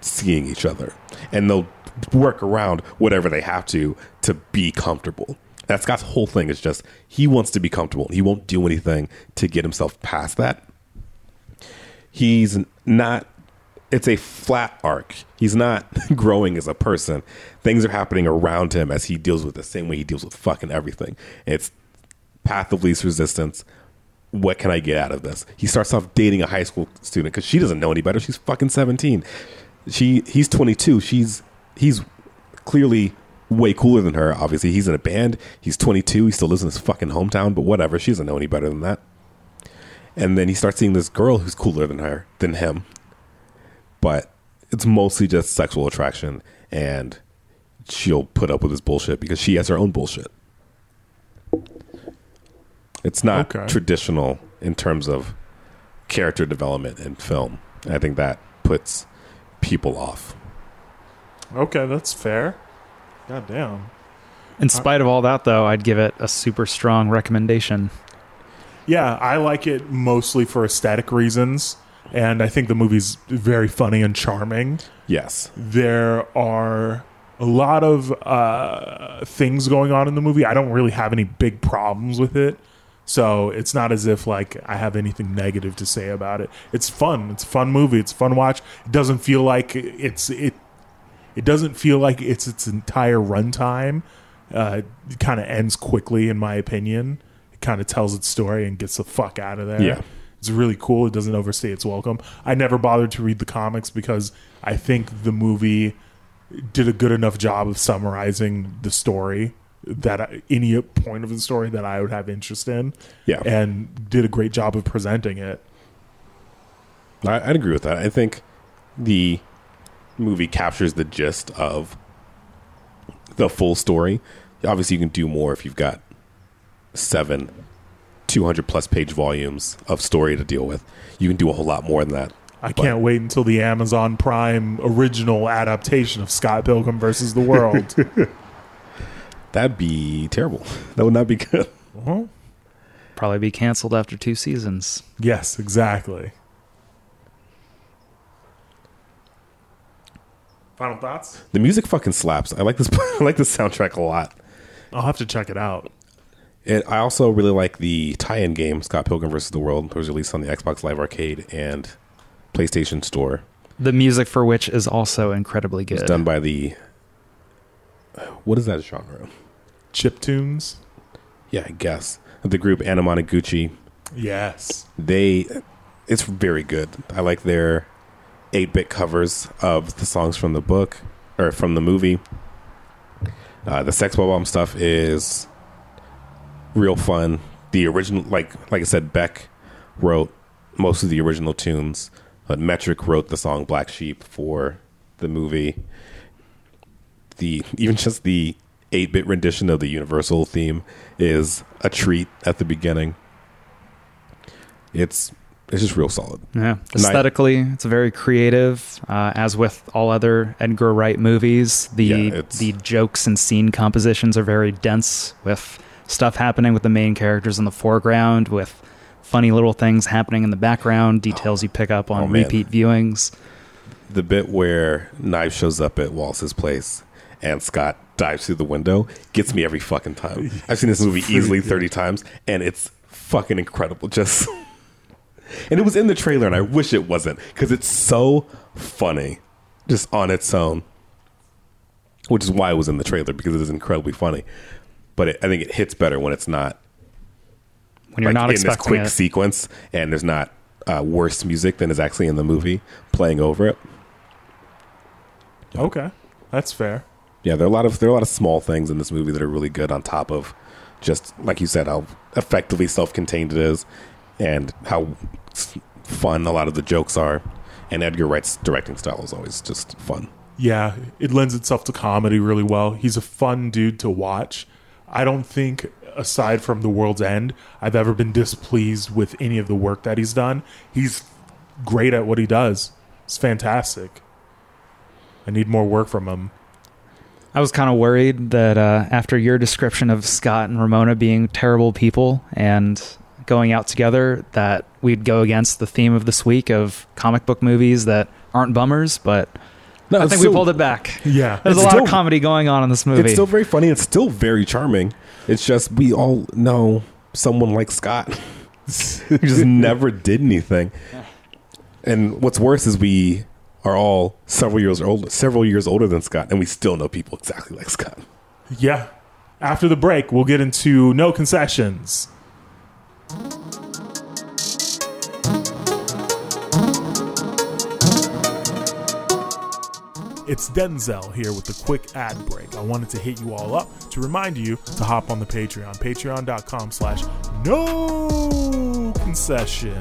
seeing each other. And they'll work around whatever they have to to be comfortable. That Scott's whole thing is just he wants to be comfortable. He won't do anything to get himself past that. He's not it's a flat arc. He's not growing as a person. Things are happening around him as he deals with the same way he deals with fucking everything. It's path of least resistance. What can I get out of this? He starts off dating a high school student because she doesn't know any better. She's fucking seventeen. She he's twenty two. She's he's clearly way cooler than her. Obviously, he's in a band. He's twenty two. He still lives in his fucking hometown. But whatever. She doesn't know any better than that. And then he starts seeing this girl who's cooler than her than him but it's mostly just sexual attraction and she'll put up with his bullshit because she has her own bullshit. It's not Okay. traditional in terms of character development in film. I think that puts people off. Okay, that's fair. God damn. In spite of all that, though, I'd give it a super strong recommendation. Yeah, I like it mostly for aesthetic reasons, and I think the movie's very funny and charming. Yes. There are a lot of uh, things going on in the movie. I don't really have any big problems with it. So it's not as if like I have anything negative to say about it. It's fun. It's a fun movie. It's a fun watch. It doesn't feel like it's it. It doesn't feel like it's its entire runtime. Uh, it kind of ends quickly, in my opinion. It kind of tells its story and gets the fuck out of there. Yeah. It's really cool. It doesn't overstay its welcome. I never bothered to read the comics because I think the movie did a good enough job of summarizing the story that I, any point of the story that I would have interest in, Yeah. and did a great job of presenting it. I, I'd agree with that. I think the movie captures the gist of the full story. Obviously, you can do more if you've got seven 200 plus page volumes of story to deal with. You can do a whole lot more than that. I can't wait until the Amazon Prime original adaptation of Scott Pilgrim versus the World. That'd be terrible. That would not be good. Uh-huh. Probably be canceled after two seasons. Yes, exactly. Final thoughts? The music fucking slaps. I like this. I like this soundtrack a lot. I'll have to check it out. It, I also really like the tie-in game Scott Pilgrim vs. the World. It was released on the Xbox Live Arcade and PlayStation Store. The music for which is also incredibly good. It's done by the what is that genre? Chip tunes? Yeah, I guess the group Anamanaguchi. Yes. They, it's very good. I like their eight-bit covers of the songs from the book or from the movie. Uh, the Sex Bob-Omb stuff is real fun. The original, like like I said, Beck wrote most of the original tunes, but Metric wrote the song "Black Sheep" for the movie. The even just the eight-bit rendition of the Universal theme is a treat at the beginning. It's it's just real solid. Yeah, I- aesthetically, it's very creative. Uh, as with all other Edgar Wright movies, the Yeah, the jokes and scene compositions are very dense, with stuff happening with the main characters in the foreground, with funny little things happening in the background, details you pick up on Oh, repeat viewings. the bit where Knife shows up at Wallace's place and Scott dives through the window gets me every fucking time. I've seen this movie easily 30 times and it's fucking incredible. Just And it was in the trailer and I wish it wasn't cuz it's so funny just on its own. Which is why it was in the trailer because it is incredibly funny. But it, I think it hits better when it's not When you're like, not in this quick it. sequence and there's not uh, worse music than is actually in the movie playing over it. Okay. That's fair. Yeah, there are a lot of there are a lot of small things in this movie that are really good. On top of just like you said, how effectively self-contained it is, and how fun a lot of the jokes are. And Edgar Wright's directing style is always just fun. Yeah, it lends itself to comedy really well. He's a fun dude to watch. I don't think, aside from The World's End, I've ever been displeased with any of the work that he's done. He's great at what he does. It's fantastic. I need more work from him. I was kind of worried that uh, after your description of Scott and Ramona being terrible people and going out together, that we'd go against the theme of this week of comic book movies that aren't bummers. But No, I think still- we pulled it back. Yeah. There's a lot still- of comedy going on in this movie. It's still very funny. It's still very charming. It's just we all know someone like Scott who just never did anything. And what's worse is we are all several years old, several years older than Scott, and we still know people exactly like Scott. Yeah. After the break, we'll get into no concessions. It's Denzel here with a quick ad break. I wanted to hit you all up to remind you to hop on the Patreon. Patreon.com slash no concession.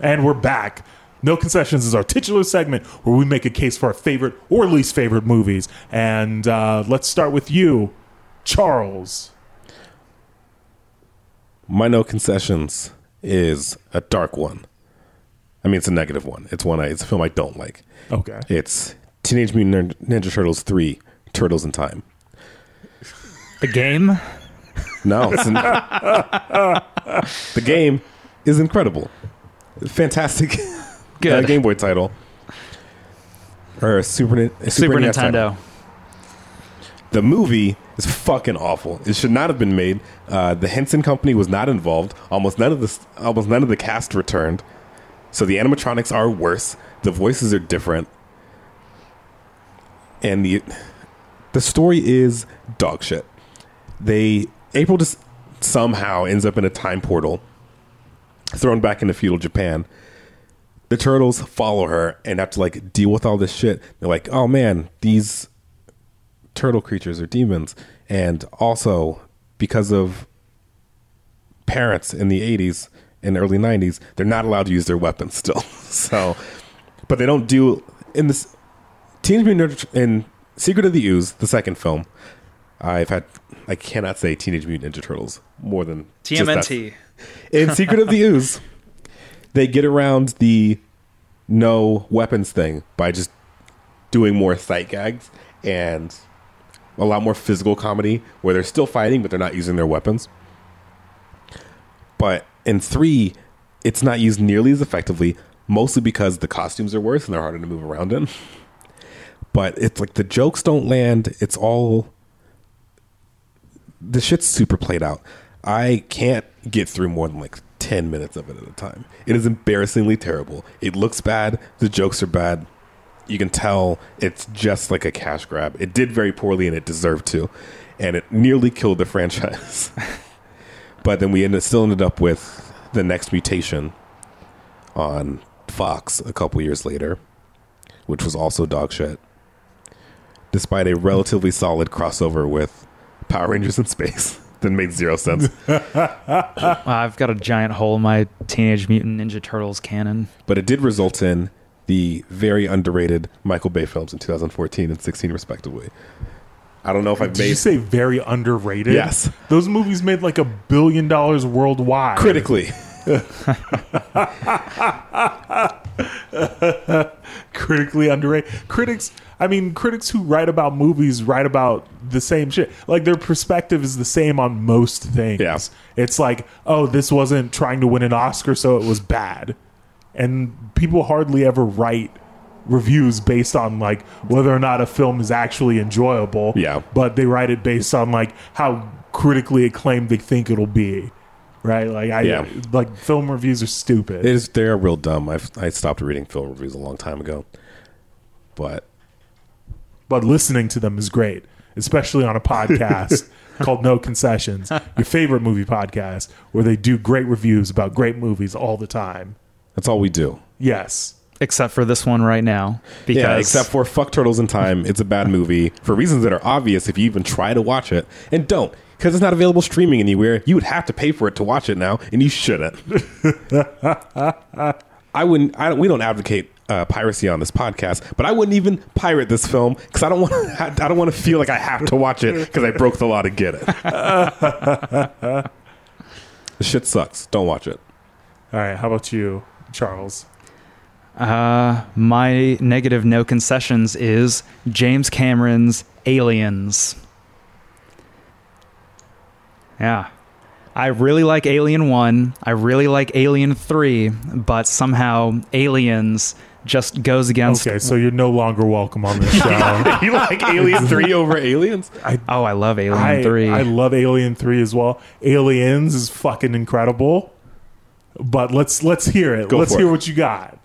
And we're back. No Concessions is our titular segment where we make a case for our favorite or least favorite movies. And uh, let's start with you, Charles. My no concessions is a dark one. I mean, it's a negative one. It's one. I, it's a film I don't like. Okay. It's Teenage Mutant Ninja, Ninja Turtles three: Turtles in Time. the game. No, it's an, the game is incredible, fantastic. Good. uh, Game Boy title or a Super, a Super, NES title. Nintendo. The movie is fucking awful. It should not have been made. Uh, the Henson Company was not involved. Almost none of the almost none of the cast returned. So the animatronics are worse. The voices are different, and the the story is dog shit. They April just somehow ends up in a time portal, thrown back into feudal Japan. The turtles follow her and have to like deal with all this shit. They're like, oh man, these turtle creatures are demons, and also because of parents in the '80s and early '90s, they're not allowed to use their weapons still. so, but they don't do in this Teenage Mutant Ninja in Secret of the Ooze, the second film. I've had I cannot say Teenage Mutant Ninja Turtles more than. TMNT. In Secret of the Ooze, they get around the no weapons thing by just doing more sight gags and a lot more physical comedy where they're still fighting but they're not using their weapons. But in three, it's not used nearly as effectively, mostly because the costumes are worse and they're harder to move around in. But it's like the jokes don't land. It's all the shit's super played out. I can't get through more than like 10 minutes of it at a time. It is embarrassingly terrible. It looks bad. The jokes are bad. You can tell it's just like a cash grab. It did very poorly and it deserved to. And it nearly killed the franchise. but then we ended, still ended up with the next mutation on Fox a couple years later, which was also dog shit. Despite a relatively solid crossover with Power Rangers in space. that made zero sense. Uh, I've got a giant hole in my Teenage Mutant Ninja Turtles canon. but it did result in the very underrated Michael Bay films in 2014 and 16, respectively. I don't know if I've Did you say very underrated? Yes. Those movies made like a billion dollars worldwide. critically. Critically underrated. Critics, I mean, critics who write about movies write about the same shit. Like their perspective is the same on most things. Yeah. It's like, oh, this wasn't trying to win an Oscar, so it was bad. And people hardly ever write reviews based on like whether or not a film is actually enjoyable. Yeah. But they write it based on like how critically acclaimed they think it'll be. Right? Like I Yeah. like film reviews are stupid. It is, they're real dumb. I've, I stopped reading film reviews a long time ago. But but listening to them is great, especially on a podcast called No Concessions, your favorite movie podcast, where they do great reviews about great movies all the time. that's all we do. Yes. Except for this one right now. Because Yeah, except for Fuck Turtles in Time. It's a bad movie for reasons that are obvious if you even try to watch it. And don't, because it's not available streaming anywhere. You would have to pay for it to watch it now, and you shouldn't. I wouldn't. I don't, we don't advocate uh, piracy on this podcast, but I wouldn't even pirate this film because I don't want. I don't want to feel like I have to watch it because I broke the law to get it. the shit sucks. Don't watch it. All right. How about you, Charles? uh, my negative no concessions is James Cameron's Aliens. Yeah. I really like Alien 1. I really like Alien 3, but somehow Aliens just goes against Okay, so you're no longer welcome on this show. you like Alien Three over Aliens? Oh, I love Alien I, 3. I love Alien 3 as well. Aliens is fucking incredible. But let's let's hear it. Go let's hear it. what you got.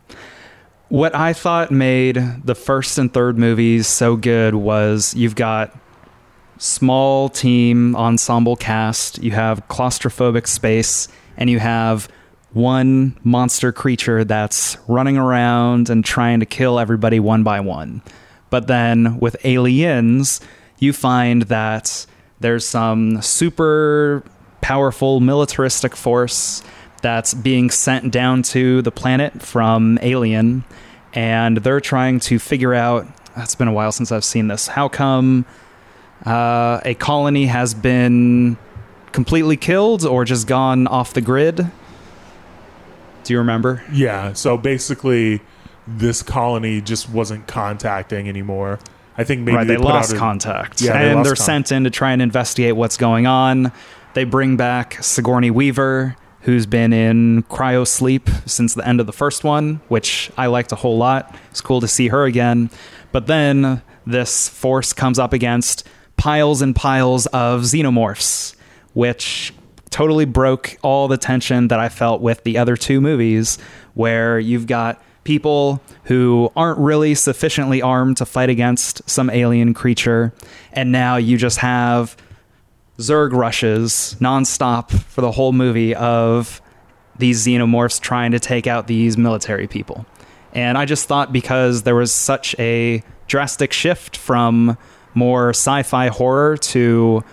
what I thought made the first and third movies so good was you've got small team ensemble cast, you have claustrophobic space, and you have one monster creature that's running around and trying to kill everybody one by one. But then with aliens, you find that there's some super powerful militaristic force that's being sent down to the planet from Alien, and they're trying to figure out. It's been a while since I've seen this. How come uh, a colony has been completely killed or just gone off the grid? Do you remember? Yeah, so basically this colony just wasn't contacting anymore. I think maybe right, they, put lost a- contact, Yeah, and they're con- sent in to try and investigate what's going on. They bring back Sigourney Weaver, who's been in cryo sleep since the end of the first one, which I liked a whole lot. It's cool to see her again. But then this force comes up against piles and piles of xenomorphs, which totally broke all the tension that I felt with the other two movies, where you've got people who aren't really sufficiently armed to fight against some alien creature, and now you just have Zerg rushes nonstop for the whole movie of these xenomorphs trying to take out these military people. And I just thought because there was such a drastic shift from more sci fi horror to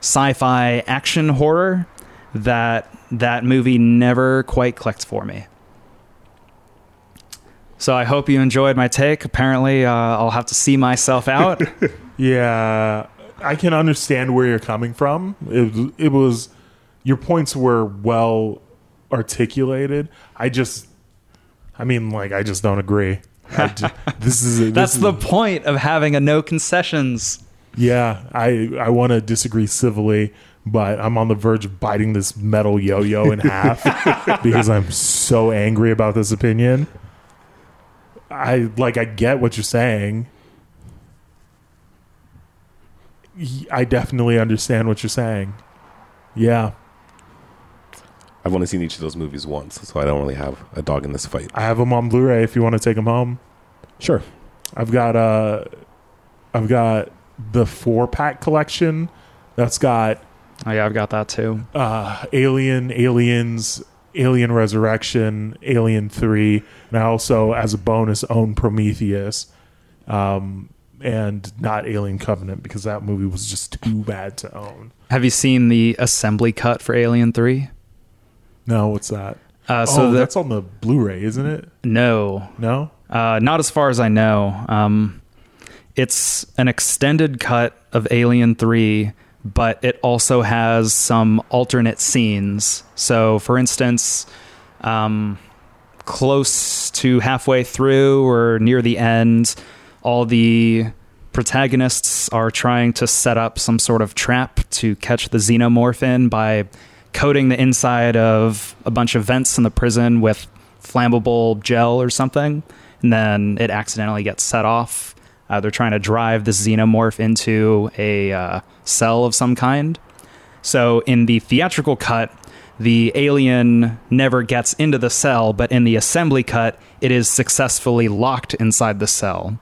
sci fi action horror that that movie never quite clicked for me. So I hope you enjoyed my take. Apparently, uh, I'll have to see myself out. Yeah, I can understand where you're coming from. It, it was your points were well articulated. I just, I mean, like, I just don't agree. Ju- this is this That's is- the point of having a no concessions. yeah. I I want to disagree civilly, but I'm on the verge of biting this metal yo-yo in half because I'm so angry about this opinion. I like I get what you're saying. I definitely understand what you're saying. Yeah, I've only seen each of those movies once, so I don't really have a dog in this fight. I have them on Blu-ray if you want to take them home. Sure. I've got uh I've got the four pack collection that's got Oh yeah, I've got that too. uh Alien, Aliens, Alien Resurrection, Alien 3, and I also as a bonus own Prometheus. Um and not Alien Covenant because that movie was just too bad to own. Have you seen the assembly cut for Alien Three? No, what's that? Uh, so oh, the- that's on the Blu-ray, isn't it? no, No? Uh, not as far as I know. Um, it's an extended cut of Alien 3, but it also has some alternate scenes. So, for instance, um, close to halfway through or near the end, all the protagonists are trying to set up some sort of trap to catch the xenomorph in by coating the inside of a bunch of vents in the prison with flammable gel or something, and then it accidentally gets set off. Uh, they're trying to drive the xenomorph into a uh, cell of some kind. So in the theatrical cut, the alien never gets into the cell, but in the assembly cut, it is successfully locked inside the cell.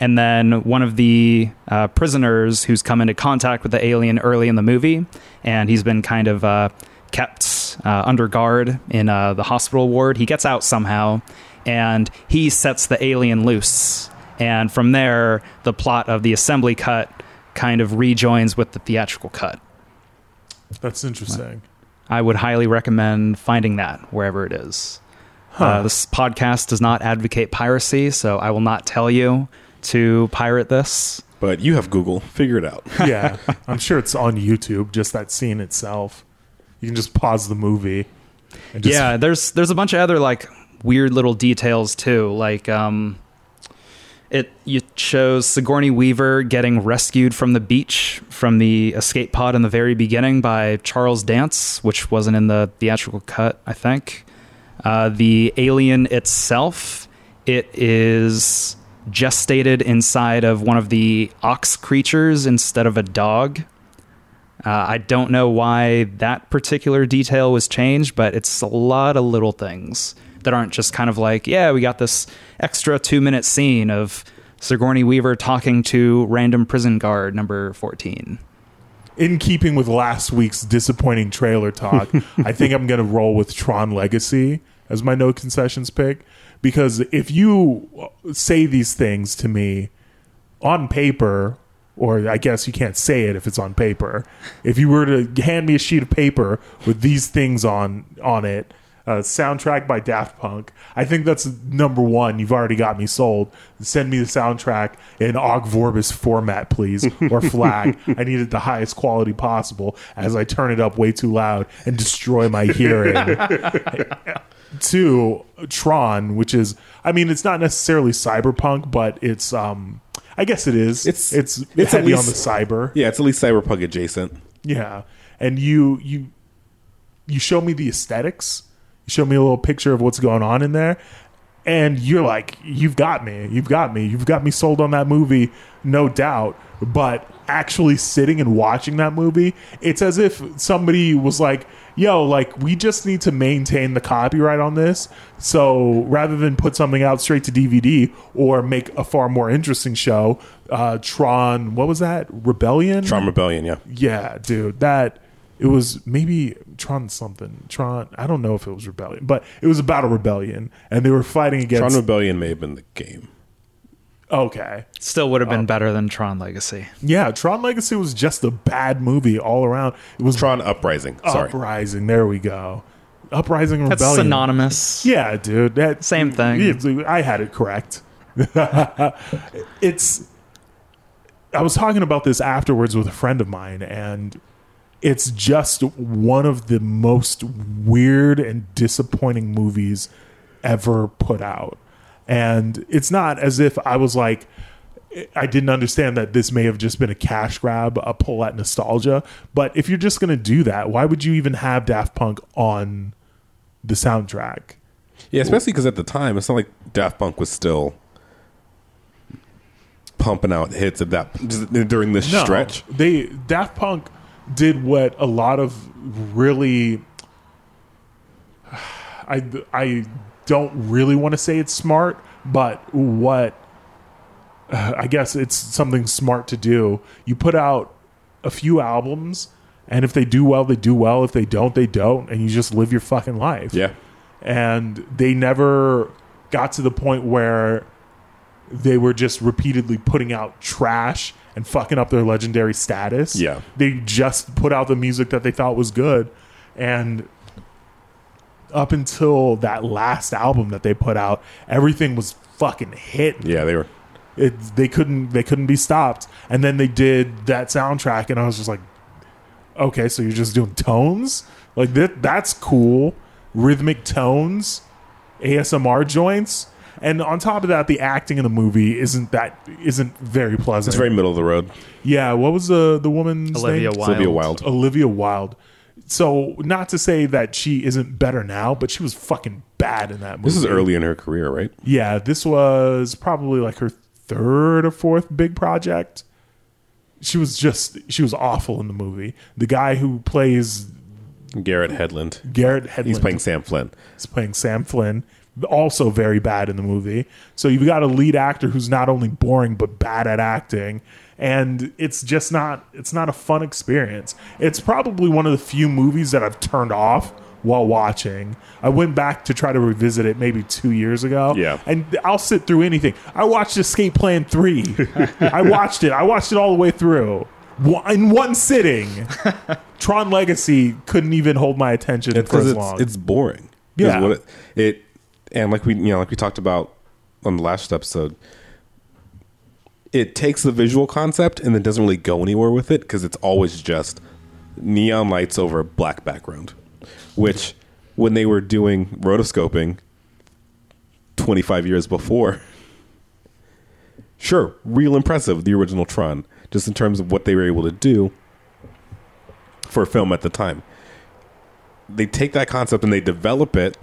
And then one of the uh, prisoners who's come into contact with the alien early in the movie, and he's been kind of uh, kept uh, under guard in uh, the hospital ward. He gets out somehow, and he sets the alien loose. And from there, the plot of the assembly cut kind of rejoins with the theatrical cut. That's interesting. I would highly recommend finding that wherever it is. Uh, this podcast does not advocate piracy, so I will not tell you to pirate this. But you have Google. Figure it out. yeah, I'm sure it's on YouTube. Just that scene itself, you can just pause the movie. Just, yeah, there's there's a bunch of other like weird little details too. Like um, it you shows Sigourney Weaver getting rescued from the beach from the escape pod in the very beginning by Charles Dance, which wasn't in the theatrical cut, I think. Uh, the alien itself, it is gestated inside of one of the ox creatures instead of a dog. Uh, I don't know why that particular detail was changed, but it's a lot of little things that aren't just kind of like, yeah, we got this extra two minute scene of Sigourney Weaver talking to random prison guard number 14. in keeping with last week's disappointing trailer talk, I think I'm going to roll with Tron Legacy as my no concessions pick because if you say these things to me on paper, or I guess you can't say it if it's on paper. If you were to hand me a sheet of paper with these things on on it, uh, soundtrack by Daft Punk, I think that's number one. You've already got me sold. Send me the soundtrack in Ogg Vorbis format, please, or FLAC. I need it the highest quality possible as I turn it up way too loud and destroy my hearing to Tron, which is I mean it's not necessarily cyberpunk, but it's um I guess it is. It's- it's it's it's at heavy on the cyber. Yeah, it's at least cyberpunk adjacent. Yeah. And you you you show me the aesthetics. You show me a little picture of what's going on in there. And you're like, you've got me. You've got me. You've got me sold on that movie, no doubt. But actually sitting and watching that movie, it's as if somebody was like, yo, like, we just need to maintain the copyright on this. So rather than put something out straight to DVD or make a far more interesting show, uh, Tron, what was that? Rebellion? Tron Rebellion, yeah. Yeah, dude, that it was maybe Tron something. Tron, I don't know if it was rebellion, but it was about a rebellion, and they were fighting against Tron. Rebellion may have been the game. Okay, Still would have been um, better than Tron Legacy. yeah, Tron Legacy was just a bad movie all around. It was Tron Uprising. Sorry. Uprising. There we go. Uprising That's Rebellion. synonymous. Yeah, dude. That Same thing. Yeah, I had it correct. it's. I was talking about this afterwards with a friend of mine, and it's just one of the most weird and disappointing movies ever put out. And it's not as if I was like, I didn't understand that this may have just been a cash grab, a pull at nostalgia. But if you're just going to do that, why would you even have Daft Punk on the soundtrack? Yeah, especially because at the time, it's not like Daft Punk was still pumping out hits of that during this No, stretch. They Daft Punk did what a lot of really I I don't really want to say it's smart, but what uh, I guess it's something smart to do. You put out a few albums and if they do well, they do well. If they don't, they don't and you just live your fucking life Yeah, and they never got to the point where they were just repeatedly putting out trash and fucking up their legendary status. Yeah. They just put out the music that they thought was good. And up until that last album that they put out, everything was fucking hit. yeah, they were. It, they couldn't they couldn't be stopped. And then they did that soundtrack and I was just like okay, so you're just doing tones? Like that that's cool. Rhythmic tones, ASMR joints. And on top of that, the acting in the movie isn't that isn't very pleasant. It's very middle of the road. yeah, what was the the woman's Olivia name? Wilde. Sylvia Wilde. Olivia Wilde. So not to say that she isn't better now, but she was fucking bad in that movie. This is early in her career, right? Yeah, this was probably like her third or fourth big project. She was just she was awful in the movie. The guy who plays Garrett Hedlund. Garrett Hedlund. He's playing Sam Flynn. He's playing Sam Flynn, also very bad in the movie. So you've got a lead actor who's not only boring but bad at acting, and it's just not it's not a fun experience. It's probably one of the few movies that I've turned off while watching. I went back to try to revisit it maybe two years ago. Yeah. and I'll sit through anything. I watched Escape Plan Three. I watched it. I watched it all the way through. In one sitting, Tron Legacy couldn't even hold my attention for because as it's, long. it's boring. Yeah. what it, it and like we you know like we talked about on the last episode, it takes the visual concept and then doesn't really go anywhere with it because it's always just neon lights over a black background, which when they were doing rotoscoping twenty five years before. Sure, real impressive, the original Tron, just in terms of what they were able to do for a film at the time they take that concept and they develop it,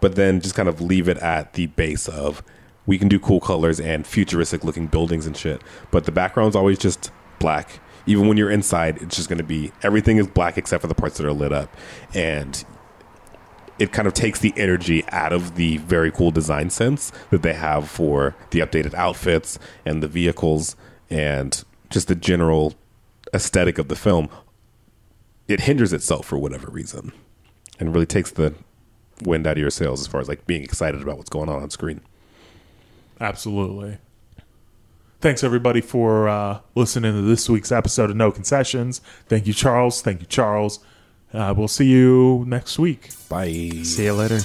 but then just kind of leave it at the base of we can do cool colors and futuristic looking buildings and shit. But the background's always just black. Even when you're inside, it's just going to be everything is black except for the parts that are lit up. And it kind of takes the energy out of the very cool design sense that they have for the updated outfits and the vehicles and just the general aesthetic of the film. It hinders itself for whatever reason and really takes the wind out of your sails as far as like being excited about what's going on on screen. Absolutely. Thanks everybody for uh, listening to this week's episode of No Concessions. Thank you, Charles. Thank you, Charles. Uh, we'll see you next week. Bye. See you later.